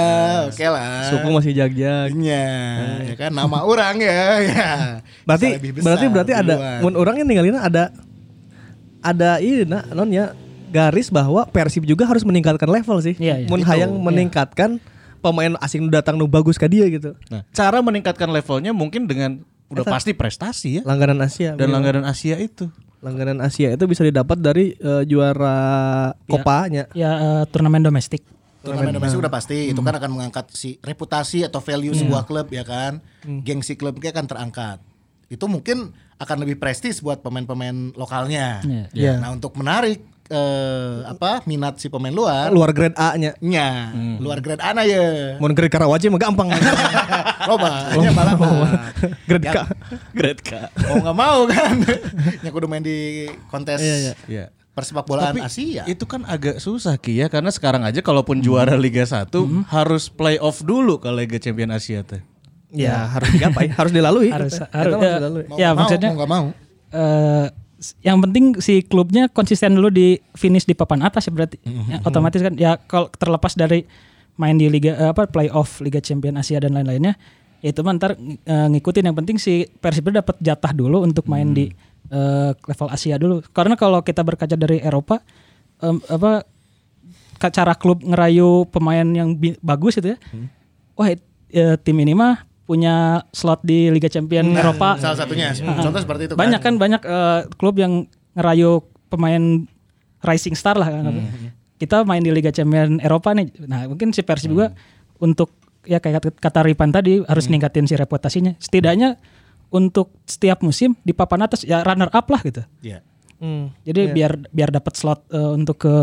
Speaker 3: oke lah.
Speaker 5: Suku masih jag-jag.
Speaker 3: Iya, ya kan nama orang ya. ya.
Speaker 5: Berarti
Speaker 3: besar
Speaker 5: berarti berarti ada mun orang yang ninggalin ada ada ini nah, non ya garis bahwa Persib juga harus meningkatkan level sih.
Speaker 4: Iya, iya.
Speaker 5: Mun hayang meningkatkan pemain asing datang nu bagus ke dia gitu.
Speaker 2: Nah, cara meningkatkan levelnya mungkin dengan udah pasti prestasi ya
Speaker 5: Langganan Asia.
Speaker 2: dan
Speaker 5: minimal.
Speaker 2: langganan Asia itu.
Speaker 5: langganan Asia itu bisa didapat dari eh, juara kopanya.
Speaker 4: Ya eh, turnamen domestik.
Speaker 3: Turnamen domestik udah pasti itu kan akan mengangkat si reputasi atau value sebuah klub ya kan. Gengsi klubnya akan terangkat. Itu mungkin akan lebih prestis buat pemain-pemain lokalnya.
Speaker 4: Iya.
Speaker 5: Iya.
Speaker 3: Nah, untuk menarik eh, apa minat si pemain luar,
Speaker 5: Luar grade A-nya.
Speaker 3: nya luar grade ana ya.
Speaker 5: Mun grade Karawaci mah gampang.
Speaker 3: Loba, nya malah
Speaker 5: grade K.
Speaker 2: Grade K.
Speaker 3: Mau nggak mau kan. Nya kudu main di kontes
Speaker 5: Iya, iya.
Speaker 2: Iya.
Speaker 3: persepak bolaan
Speaker 2: Tapi
Speaker 3: Asia.
Speaker 2: itu kan agak susah Ki ya karena sekarang aja kalaupun juara Liga 1 harus playoff dulu ke Liga Champion Asia teh.
Speaker 5: Ya, harus digapai, harus dilalui.
Speaker 4: Harus harus ya,
Speaker 5: harus dilalui.
Speaker 3: Mau
Speaker 4: ya
Speaker 3: mau,
Speaker 4: maksudnya
Speaker 3: mau nggak mau.
Speaker 4: eh, s- yang penting si klubnya konsisten dulu di finish di papan atas ya berarti. Ya, otomatis kan ya kalau terlepas dari main di liga eh, apa playoff Liga Champion Asia dan lain-lainnya ya itu mah ntar eh, ngikutin. Yang penting si Persib dapat jatah dulu untuk main di eh, level Asia dulu. Karena kalau kita berkaca dari Eropa em, apa cara klub ngerayu pemain yang bagus itu ya wah it- eh, tim ini mah punya slot di Liga Champion Eropa
Speaker 3: Salah satunya, contoh seperti itu
Speaker 4: banyak kan banyak eh, klub yang ngerayu pemain rising star lah kan. Kita main di Liga Champion Eropa nih. Nah, mungkin si Persib juga untuk ya kayak kata- Ripan tadi harus ningkatin si reputasinya. Setidaknya untuk setiap musim di papan atas ya runner up lah gitu.
Speaker 3: Iya.
Speaker 5: Hmm.
Speaker 4: Jadi biar biar dapat slot eh, untuk ke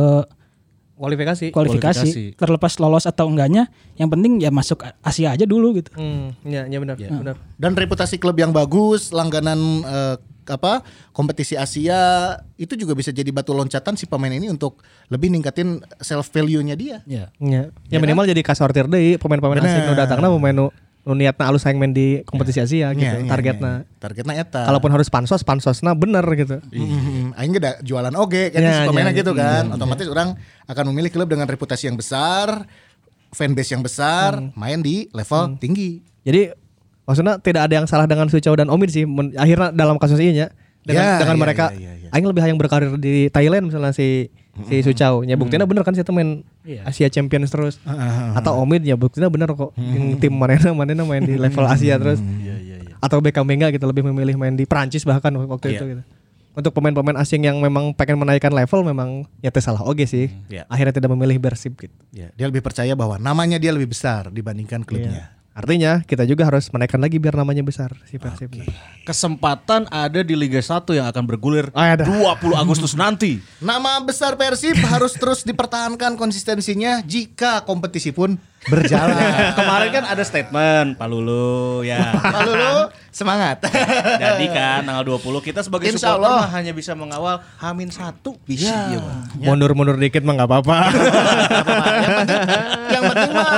Speaker 5: Kualifikasi.
Speaker 4: kualifikasi.
Speaker 2: Kualifikasi.
Speaker 4: Terlepas lolos atau enggaknya, yang penting ya masuk Asia aja dulu gitu.
Speaker 5: Hmm, ya, ya benar, benar.
Speaker 3: Dan reputasi klub yang bagus, langganan eh, apa kompetisi Asia itu juga bisa jadi batu loncatan si pemain ini untuk lebih ningkatin self value-nya dia.
Speaker 4: Ya.
Speaker 5: Ya, ya minimal jadi kasortir deui pemain-pemain asing nu datangna pemain nu niatna alus hayang main di kompetisi Asia gitu
Speaker 3: Nya, nya,
Speaker 5: targetna.
Speaker 3: nya. Targetnya eta.
Speaker 5: Kalaupun harus pansos, pansosna bener gitu.
Speaker 3: Hmm, aing gak jualan oge kan si pemainnya
Speaker 5: ya,
Speaker 3: gitu kan. Otomatis orang akan memilih klub dengan reputasi yang besar, fanbase yang besar, main di level tinggi.
Speaker 5: Jadi maksudnya tidak ada yang salah dengan Sucau dan Omid sih. Akhirnya dalam kasus ini ya dengan,
Speaker 3: Ya,
Speaker 5: dengan
Speaker 3: ya,
Speaker 5: mereka
Speaker 3: ya, ya, ya.
Speaker 5: aing lebih yang berkarir di Thailand misalnya si si Sucau. Ya buktinya bener kan sih main
Speaker 4: Iya.
Speaker 5: Asia Champions terus. Atau Omid ya buktinya bener kok. Yang tim mana mana main di level Asia terus. Atau Beckham Menga gitu lebih memilih main di Prancis bahkan waktu itu gitu. Untuk pemain-pemain asing yang memang pengen menaikkan level memang ya teh salah oke sih.
Speaker 3: Ya.
Speaker 5: Akhirnya tidak memilih Persib gitu.
Speaker 3: Ya, dia lebih percaya bahwa namanya dia lebih besar dibandingkan klubnya.
Speaker 5: Artinya kita juga harus menaikkan lagi biar namanya besar si Persib.
Speaker 2: Kesempatan ada di Liga 1 yang akan bergulir
Speaker 5: Oh, ada.
Speaker 2: 20 Agustus nanti.
Speaker 3: Nama besar Persib harus terus dipertahankan konsistensinya jika kompetisi pun berjalan.
Speaker 2: Kemarin kan ada statement Pak Lulu ya.
Speaker 3: Lalu lu semangat.
Speaker 2: Jadi kan tanggal 20 kita sebagai
Speaker 3: Insya
Speaker 2: supporter
Speaker 3: Allah.
Speaker 2: mah hanya bisa mengawal Hamin satu bisa ya, Bang.
Speaker 5: Mundur-mundur dikit mah nggak apa-apa.
Speaker 3: yang penting, mah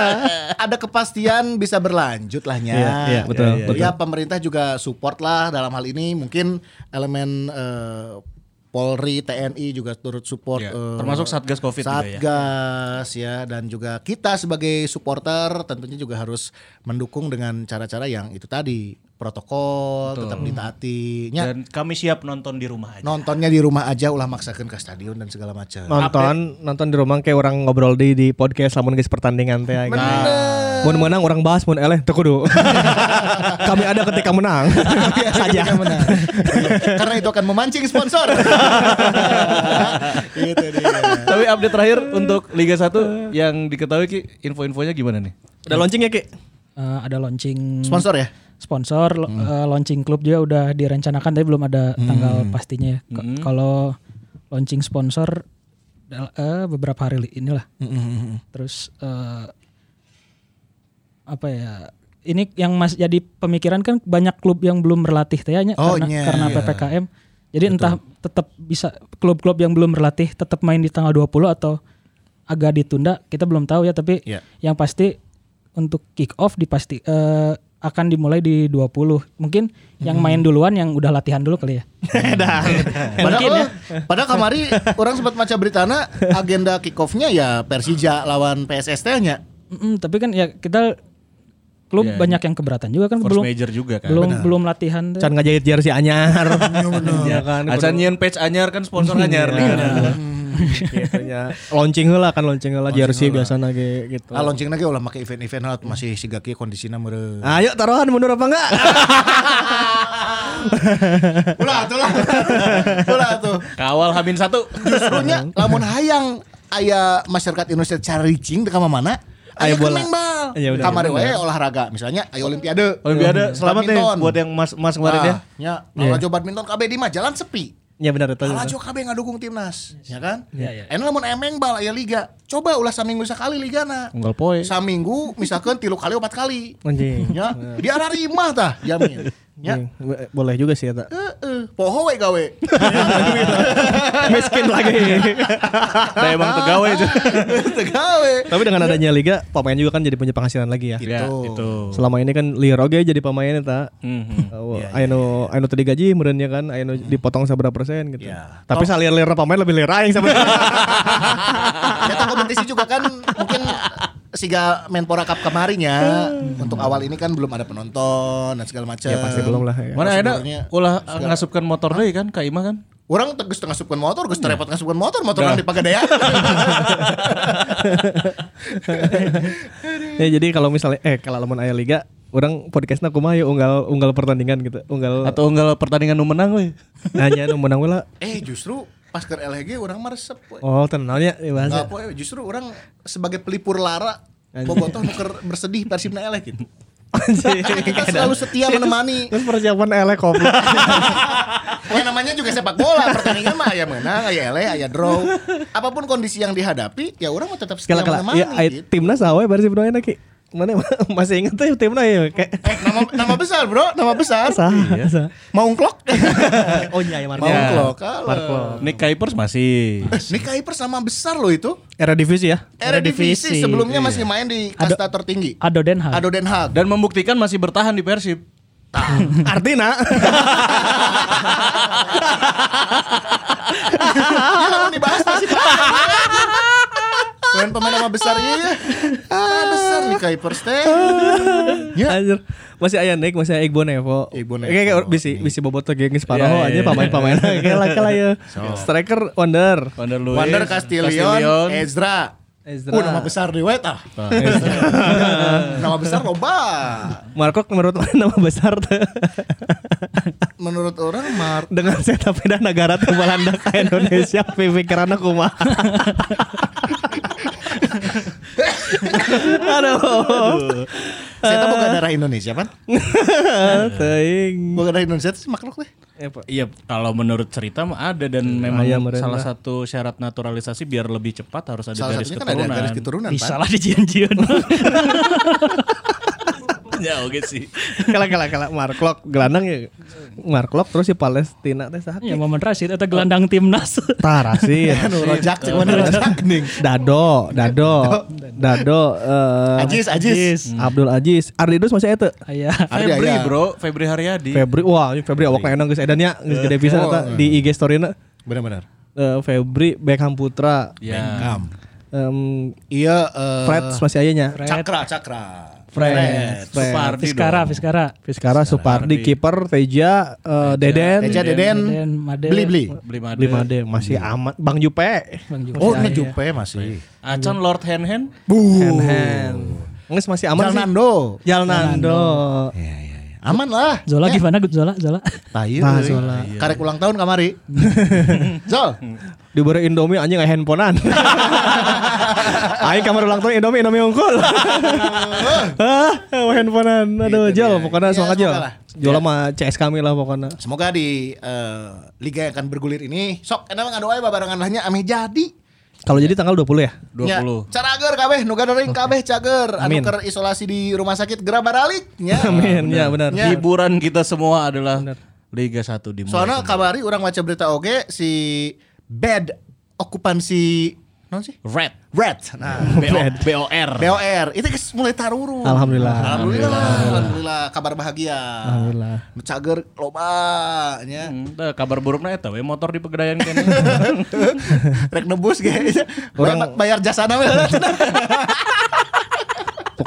Speaker 3: ada kepastian bisa berlanjut lah nya.
Speaker 5: Iya, iya, betul,
Speaker 3: Ya,
Speaker 5: betul.
Speaker 3: Ya pemerintah juga support lah dalam hal ini mungkin elemen eh, Polri, TNI juga turut support
Speaker 2: Iya,
Speaker 3: eh,
Speaker 2: termasuk Satgas Covid juga ya.
Speaker 3: Satgas ya dan juga kita sebagai supporter tentunya juga harus mendukung dengan cara-cara yang itu tadi protokol tetap ditaati
Speaker 2: Dan kami siap nonton di rumah aja.
Speaker 3: nontonnya di rumah aja ulah maksakan ke stadion dan segala macam.
Speaker 5: nonton nonton di rumah kayak orang ngobrol di di podcast lamun guys pertandingan teh gitu. Mun menang orang bahas mun eleh teu kudu. Kami ada ketika menang. Saja.
Speaker 3: Benar. Karena itu akan memancing sponsor. itu dia.
Speaker 2: Tapi update terakhir untuk Liga 1 yang diketahui Ki, info-infonya gimana nih?
Speaker 5: Udah launching ya Ki?
Speaker 4: Eh, ada launching
Speaker 3: Sponsor ya?
Speaker 4: sponsor lo- eh, launching klub juga udah direncanakan tapi belum ada tanggal pastinya ya. K- Kalau launching sponsor eh, beberapa hari inilah. Terus eh, apa ya? Ini yang mas jadi pemikiran kan banyak klub yang belum berlatih teh ya,
Speaker 3: Oh,
Speaker 4: karena
Speaker 3: iya.
Speaker 4: karena PPKM. Jadi entah tetap bisa klub-klub yang belum berlatih tetap main di tanggal 20 atau agak ditunda, kita belum tahu ya, tapi
Speaker 3: Iya.
Speaker 4: yang pasti untuk kick off dipasti eh, akan dimulai di 20. Mungkin yang main duluan yang udah latihan dulu kali ya.
Speaker 3: Padahal,
Speaker 4: ya.
Speaker 3: padahal kemari orang sempat baca beritana agenda kick off-nya ya Persija lawan PSST-nya.
Speaker 4: Mm-mm, tapi kan ya kita klub
Speaker 2: Iya,
Speaker 4: banyak yang keberatan juga kan
Speaker 2: Force
Speaker 4: belum
Speaker 2: major juga kan.
Speaker 4: belum belum latihan tuh.
Speaker 5: Can ngajahit jersey anyar. Iya kan.
Speaker 2: Acan nyeun page anyar kan sponsor anyar nih kan.
Speaker 5: Gitu nya. Launching heula kan launching heula jersey biasana ge gitu.
Speaker 3: Ah launching lagi ulah make event-event lah masih si Gaki kondisinya meureun.
Speaker 5: Ayo taruhan mundur apa enggak?
Speaker 3: Ulah tuh lah. Ulah tuh.
Speaker 2: Kawal Hamin satu.
Speaker 3: Justrunya lamun hayang aya masyarakat Indonesia caricing teu ka mana?
Speaker 5: Aya bola.
Speaker 3: bola.
Speaker 5: Iya, benar.
Speaker 3: wae olahraga, misalnya aya olimpiade.
Speaker 2: Olimpiade selamat nih buat yang mas mas kemarin ya.
Speaker 3: Ah, nya, Lajo badminton KB di mah jalan sepi.
Speaker 5: Ya benar itu.
Speaker 3: Lajo KB ngadukung timnas, ya kan?
Speaker 4: Iya, iya.
Speaker 3: Enak lamun emeng bal aya liga. Coba ulah saminggu sekali ligana.
Speaker 2: Unggal poe.
Speaker 3: Saminggu misalkan tilu kali opat kali.
Speaker 5: Anjing.
Speaker 3: Ya, di arah rimah tah jamin. Ya.
Speaker 5: Anjing. Boleh juga sih eta.
Speaker 3: Heeh, poho we gawe.
Speaker 5: Miskin lagi.
Speaker 2: Nah, emang tegawe aja.
Speaker 3: Teu gawe.
Speaker 5: Tapi dengan adanya liga, pemain juga kan jadi punya penghasilan lagi ya.
Speaker 2: Ya,
Speaker 3: Gitu.
Speaker 2: itu.
Speaker 5: Selama ini kan liar oge jadi pemain eta.
Speaker 2: Mhm.
Speaker 5: Oh, anu anu tadi gaji meureun ya kan, anu dipotong seberapa persen gitu.
Speaker 3: Ya.
Speaker 5: Tapi salir-lir pemain lebih liar aing sebenarnya.
Speaker 3: Kita kompetisi juga kan mungkin siga Menpora Cup kemarinnya untuk awal ini kan belum ada penonton dan segala macam.
Speaker 5: ya pasti belum lah ya.
Speaker 2: Mana ada ulah ngasupkan motor deui kan Kak Ima kan?
Speaker 3: Orang tegas tengah supkan motor, geus terepot ngasupkan motor, motor orang dipagadaya.
Speaker 5: ya jadi kalau misalnya eh kalau lamun aya liga, orang podcastnya kumaha ya unggal unggal pertandingan gitu. Unggal
Speaker 2: Atau unggal pertandingan nu menang we.
Speaker 5: nanya nu menang we lah.
Speaker 3: eh justru pas ke LHG orang meresep. we.
Speaker 5: Oh, tenangnya ya bahasa.
Speaker 3: Nggak, we. justru orang sebagai pelipur lara Bobotoh nuker bersedih Persibna eleh gitu. Kita selalu setia menemani.
Speaker 5: Terus persiapan ele koplok.
Speaker 3: Ya namanya juga sepak bola. Pertandingan mah ya menang, ya ele, ya draw. Apa pun kondisi yang dihadapi, ya orang mau tetap setia
Speaker 5: Kala kala.
Speaker 3: menemani.
Speaker 5: Ya
Speaker 3: gitu.
Speaker 5: timnas awe Persib doain ki. Mana masih inget tuh timnas ya kayak
Speaker 3: Eh, nama, nama besar bro, nama besar.
Speaker 5: sah. sah.
Speaker 3: Mau ngklok?
Speaker 5: Oh iya ya
Speaker 3: Mau ngklok. kalau.
Speaker 2: Nick Kuipers masih.
Speaker 3: Ini Kuipers sama besar loh itu.
Speaker 5: Era divisi ya.
Speaker 3: Eredivisie
Speaker 4: Eredivisie.
Speaker 3: sebelumnya masih main di kasta tertinggi.
Speaker 4: Ado Den Haag.
Speaker 3: Ado Den Haag.
Speaker 2: Dan membuktikan masih bertahan di Persib.
Speaker 5: Artinya
Speaker 3: Ya lamun dibahas masih banyak. Selain pemain nama besar iya. Nama besar nih Kuipers teh. Ya.
Speaker 5: Anjir. Masih aya Nick, masih aya Igbo Nevo.
Speaker 3: Igbo Nevo.
Speaker 5: Kayak bisi bisi bobotoh gengis paroho
Speaker 2: Iya,
Speaker 5: aja
Speaker 2: iya.
Speaker 5: kayak lah kayak lah ya. Striker Wonder.
Speaker 2: Wander Luiz.
Speaker 3: Wander Castillion, Ezra.
Speaker 5: Ezra.
Speaker 3: Uh, nama besar di wet ah. nama besar loba.
Speaker 5: Marco menurut mana nama besar?
Speaker 3: Menurut orang Mark
Speaker 5: Dengan setup pindah negara tuh Belanda ke Indonesia pikiran aku mah. Aduh.
Speaker 3: Saya tahu bukan darah Indonesia kan?
Speaker 5: Teing.
Speaker 3: Bukan darah Indonesia itu makhluk deh.
Speaker 2: Iya, kalau menurut cerita mah ada dan memang
Speaker 5: Ayam merendah.
Speaker 2: salah satu syarat naturalisasi biar lebih cepat harus ada
Speaker 3: Salah
Speaker 2: garis
Speaker 3: satunya kan ada
Speaker 2: keturunan.
Speaker 3: garis keturunan
Speaker 4: Bisa
Speaker 3: Pan.
Speaker 4: lah di jian-jian.
Speaker 2: ya oke sih.
Speaker 5: Kala kala kala Marklok gelandang ya. Marklok terus si Palestina teh saha?
Speaker 4: ya Momen Rashid itu gelandang timnas.
Speaker 5: Tarasi.
Speaker 3: Anu rojak cek mana rojak gening.
Speaker 5: Dado, Dado, Dado, eh,
Speaker 3: Ajis, Ajis.
Speaker 5: Abdul Aziz, Ardidus masih eta.
Speaker 4: Aya.
Speaker 3: Ada
Speaker 2: Febri
Speaker 3: ya.
Speaker 2: bro, Febri Haryadi.
Speaker 5: Febri, wah ini Febri awak enak geus edannya geus gede pisan
Speaker 3: Oh,
Speaker 5: eta di IG story-na.
Speaker 3: Benar-benar.
Speaker 5: Eh, Febri, Beckham Putra,
Speaker 2: Ya.
Speaker 5: em,
Speaker 3: Iya, eh,
Speaker 5: Fred masih ayahnya.
Speaker 3: Cakra, Cakra.
Speaker 5: Fred, Fred.
Speaker 2: Supardi
Speaker 4: Fiskara,
Speaker 2: dong.
Speaker 4: Fiskara.
Speaker 5: Fiskara, Supardi, kiper, Teja, eh, Deden,
Speaker 3: Eja Deden,
Speaker 4: Den Made.
Speaker 3: beli beli.
Speaker 2: Beli Made.
Speaker 5: lima D masih aman. Bang Jupe,
Speaker 4: Bang Juve.
Speaker 3: Oh, ini Jupe masih.
Speaker 2: Acan Lord Hen Hen.
Speaker 5: Hand Hand. Nges masih aman sih.
Speaker 3: Jalnando.
Speaker 5: Jalnando.
Speaker 3: Iya, iya, iya. Aman lah.
Speaker 4: Zola gimana Zola? Zola.
Speaker 3: Tayu.
Speaker 5: Nah. Zola.
Speaker 3: Karek ulang tahun kamari. Zol.
Speaker 5: Diberi Indomie anjing handphonean. Aing kamar ulang tahun Indomie Indomie unggul. ah, handphonean. Aduh,
Speaker 3: Gitu
Speaker 5: Jol, pokoknya
Speaker 3: Iya,
Speaker 5: semangat Jol. Jol sama CS kami lah pokoknya.
Speaker 3: Semoga di eh, liga yang akan bergulir ini sok enak nggak doa babarengan lahnya ame jadi.
Speaker 5: Kalau jadi tanggal 20 ya?
Speaker 2: 20.
Speaker 3: Ya, carager kabeh nu gadering kabeh cager anu
Speaker 5: Amin.
Speaker 3: keur isolasi di rumah sakit gera baralik nya.
Speaker 5: Amin, ya benar.
Speaker 3: Ya.
Speaker 2: Hiburan kita semua adalah Liga 1 dimulai.
Speaker 3: Soalnya kabari orang baca berita oke si bed okupansi non sih?
Speaker 2: Red.
Speaker 3: Red. Nah,
Speaker 2: BOR.
Speaker 3: BOR itu geus mulai taruru.
Speaker 5: Alhamdulillah.
Speaker 3: Alhamdulillah. Alhamdulillah. Kabar bahagia.
Speaker 5: Alhamdulillah.
Speaker 3: Nu Cager loba nya.
Speaker 2: Hmm, kabar buruknya eta we motor di pegadaian kene.
Speaker 3: Rek nebus ge.
Speaker 5: Orang-
Speaker 3: Bayar jasa we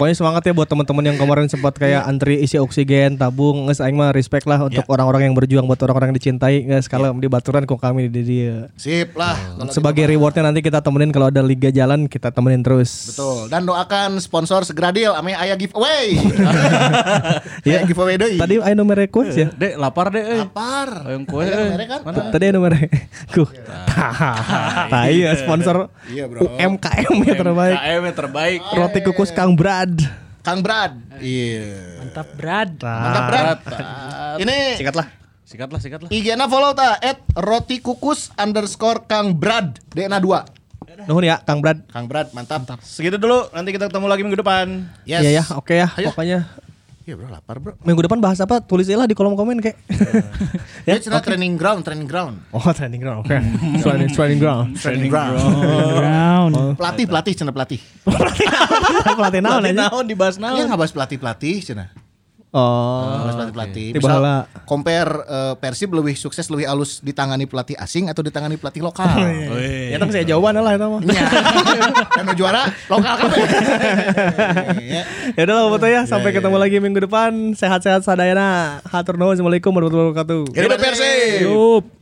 Speaker 5: Pokoknya semangat ya buat teman-teman yang kemarin sempat kayak antri isi oksigen, tabung, nges aing mah respect lah untuk orang-orang yang berjuang buat orang-orang yang dicintai, nges kalau di baturan kok kami di dia.
Speaker 3: Sip lah. Kalau
Speaker 5: Sebagai rewardnya nanti kita temenin kalau ada liga jalan kita temenin terus.
Speaker 3: Betul. Dan doakan sponsor segera deal ame aya giveaway. Aya giveaway deui.
Speaker 5: Tadi ayo nomor request ya.
Speaker 2: Dek, lapar dek euy.
Speaker 3: lapar.
Speaker 2: Ayam kue, eh.
Speaker 3: kan?
Speaker 5: Tadi ada nomor ku. Ya sponsor
Speaker 3: Iya, bro.
Speaker 5: UMKM yang terbaik.
Speaker 2: KM yang terbaik.
Speaker 5: Roti kukus Kang Brad.
Speaker 3: Kang Brad. Iya.
Speaker 4: Mantap Brad.
Speaker 3: Mantap Brad. Ini
Speaker 5: Sikat lah.
Speaker 2: Sikat lah, sikat lah.
Speaker 3: IG-na follow ta at roti kukus underscore Kang Brad DNA 2
Speaker 5: Nuhun ya Kang Brad.
Speaker 3: Kang Brad mantap.
Speaker 2: Segitu dulu, nanti kita ketemu lagi minggu depan.
Speaker 3: Yes.
Speaker 5: Iya ya, oke ya.
Speaker 3: Ayo.
Speaker 5: Pokoknya
Speaker 3: Iya bro lapar bro.
Speaker 5: minggu depan bahas apa? Tulis aja lah di kolom komen kayak.
Speaker 3: Ya, cina training ground, training ground.
Speaker 5: Oh, training ground. Oke. Training training ground.
Speaker 3: Training ground.
Speaker 4: Brown.
Speaker 3: Pelatih, pelatih, cina pelatih.
Speaker 5: Pelatih naon aja.
Speaker 2: naon dibahas
Speaker 3: Iya
Speaker 2: naon.
Speaker 3: nggak bahas pelatih pelatih cina.
Speaker 5: Oh.
Speaker 3: Bahas pelatih pelatih.
Speaker 5: Tiba
Speaker 3: Misal compare eh, Persib lebih sukses lebih halus ditangani pelatih asing atau ditangani pelatih lokal.
Speaker 2: Wih.
Speaker 5: Ya tapi saya jawaban lah itu mah.
Speaker 3: Iya. Dan nu juara lokal kan. Iya.
Speaker 5: Ya udah lah foto ya, sampai ketemu lagi minggu depan. Sehat-sehat sadayana. Hatur nuhun. Assalamualaikum warahmatullahi wabarakatuh.
Speaker 3: Hidup Persib.
Speaker 5: Yup.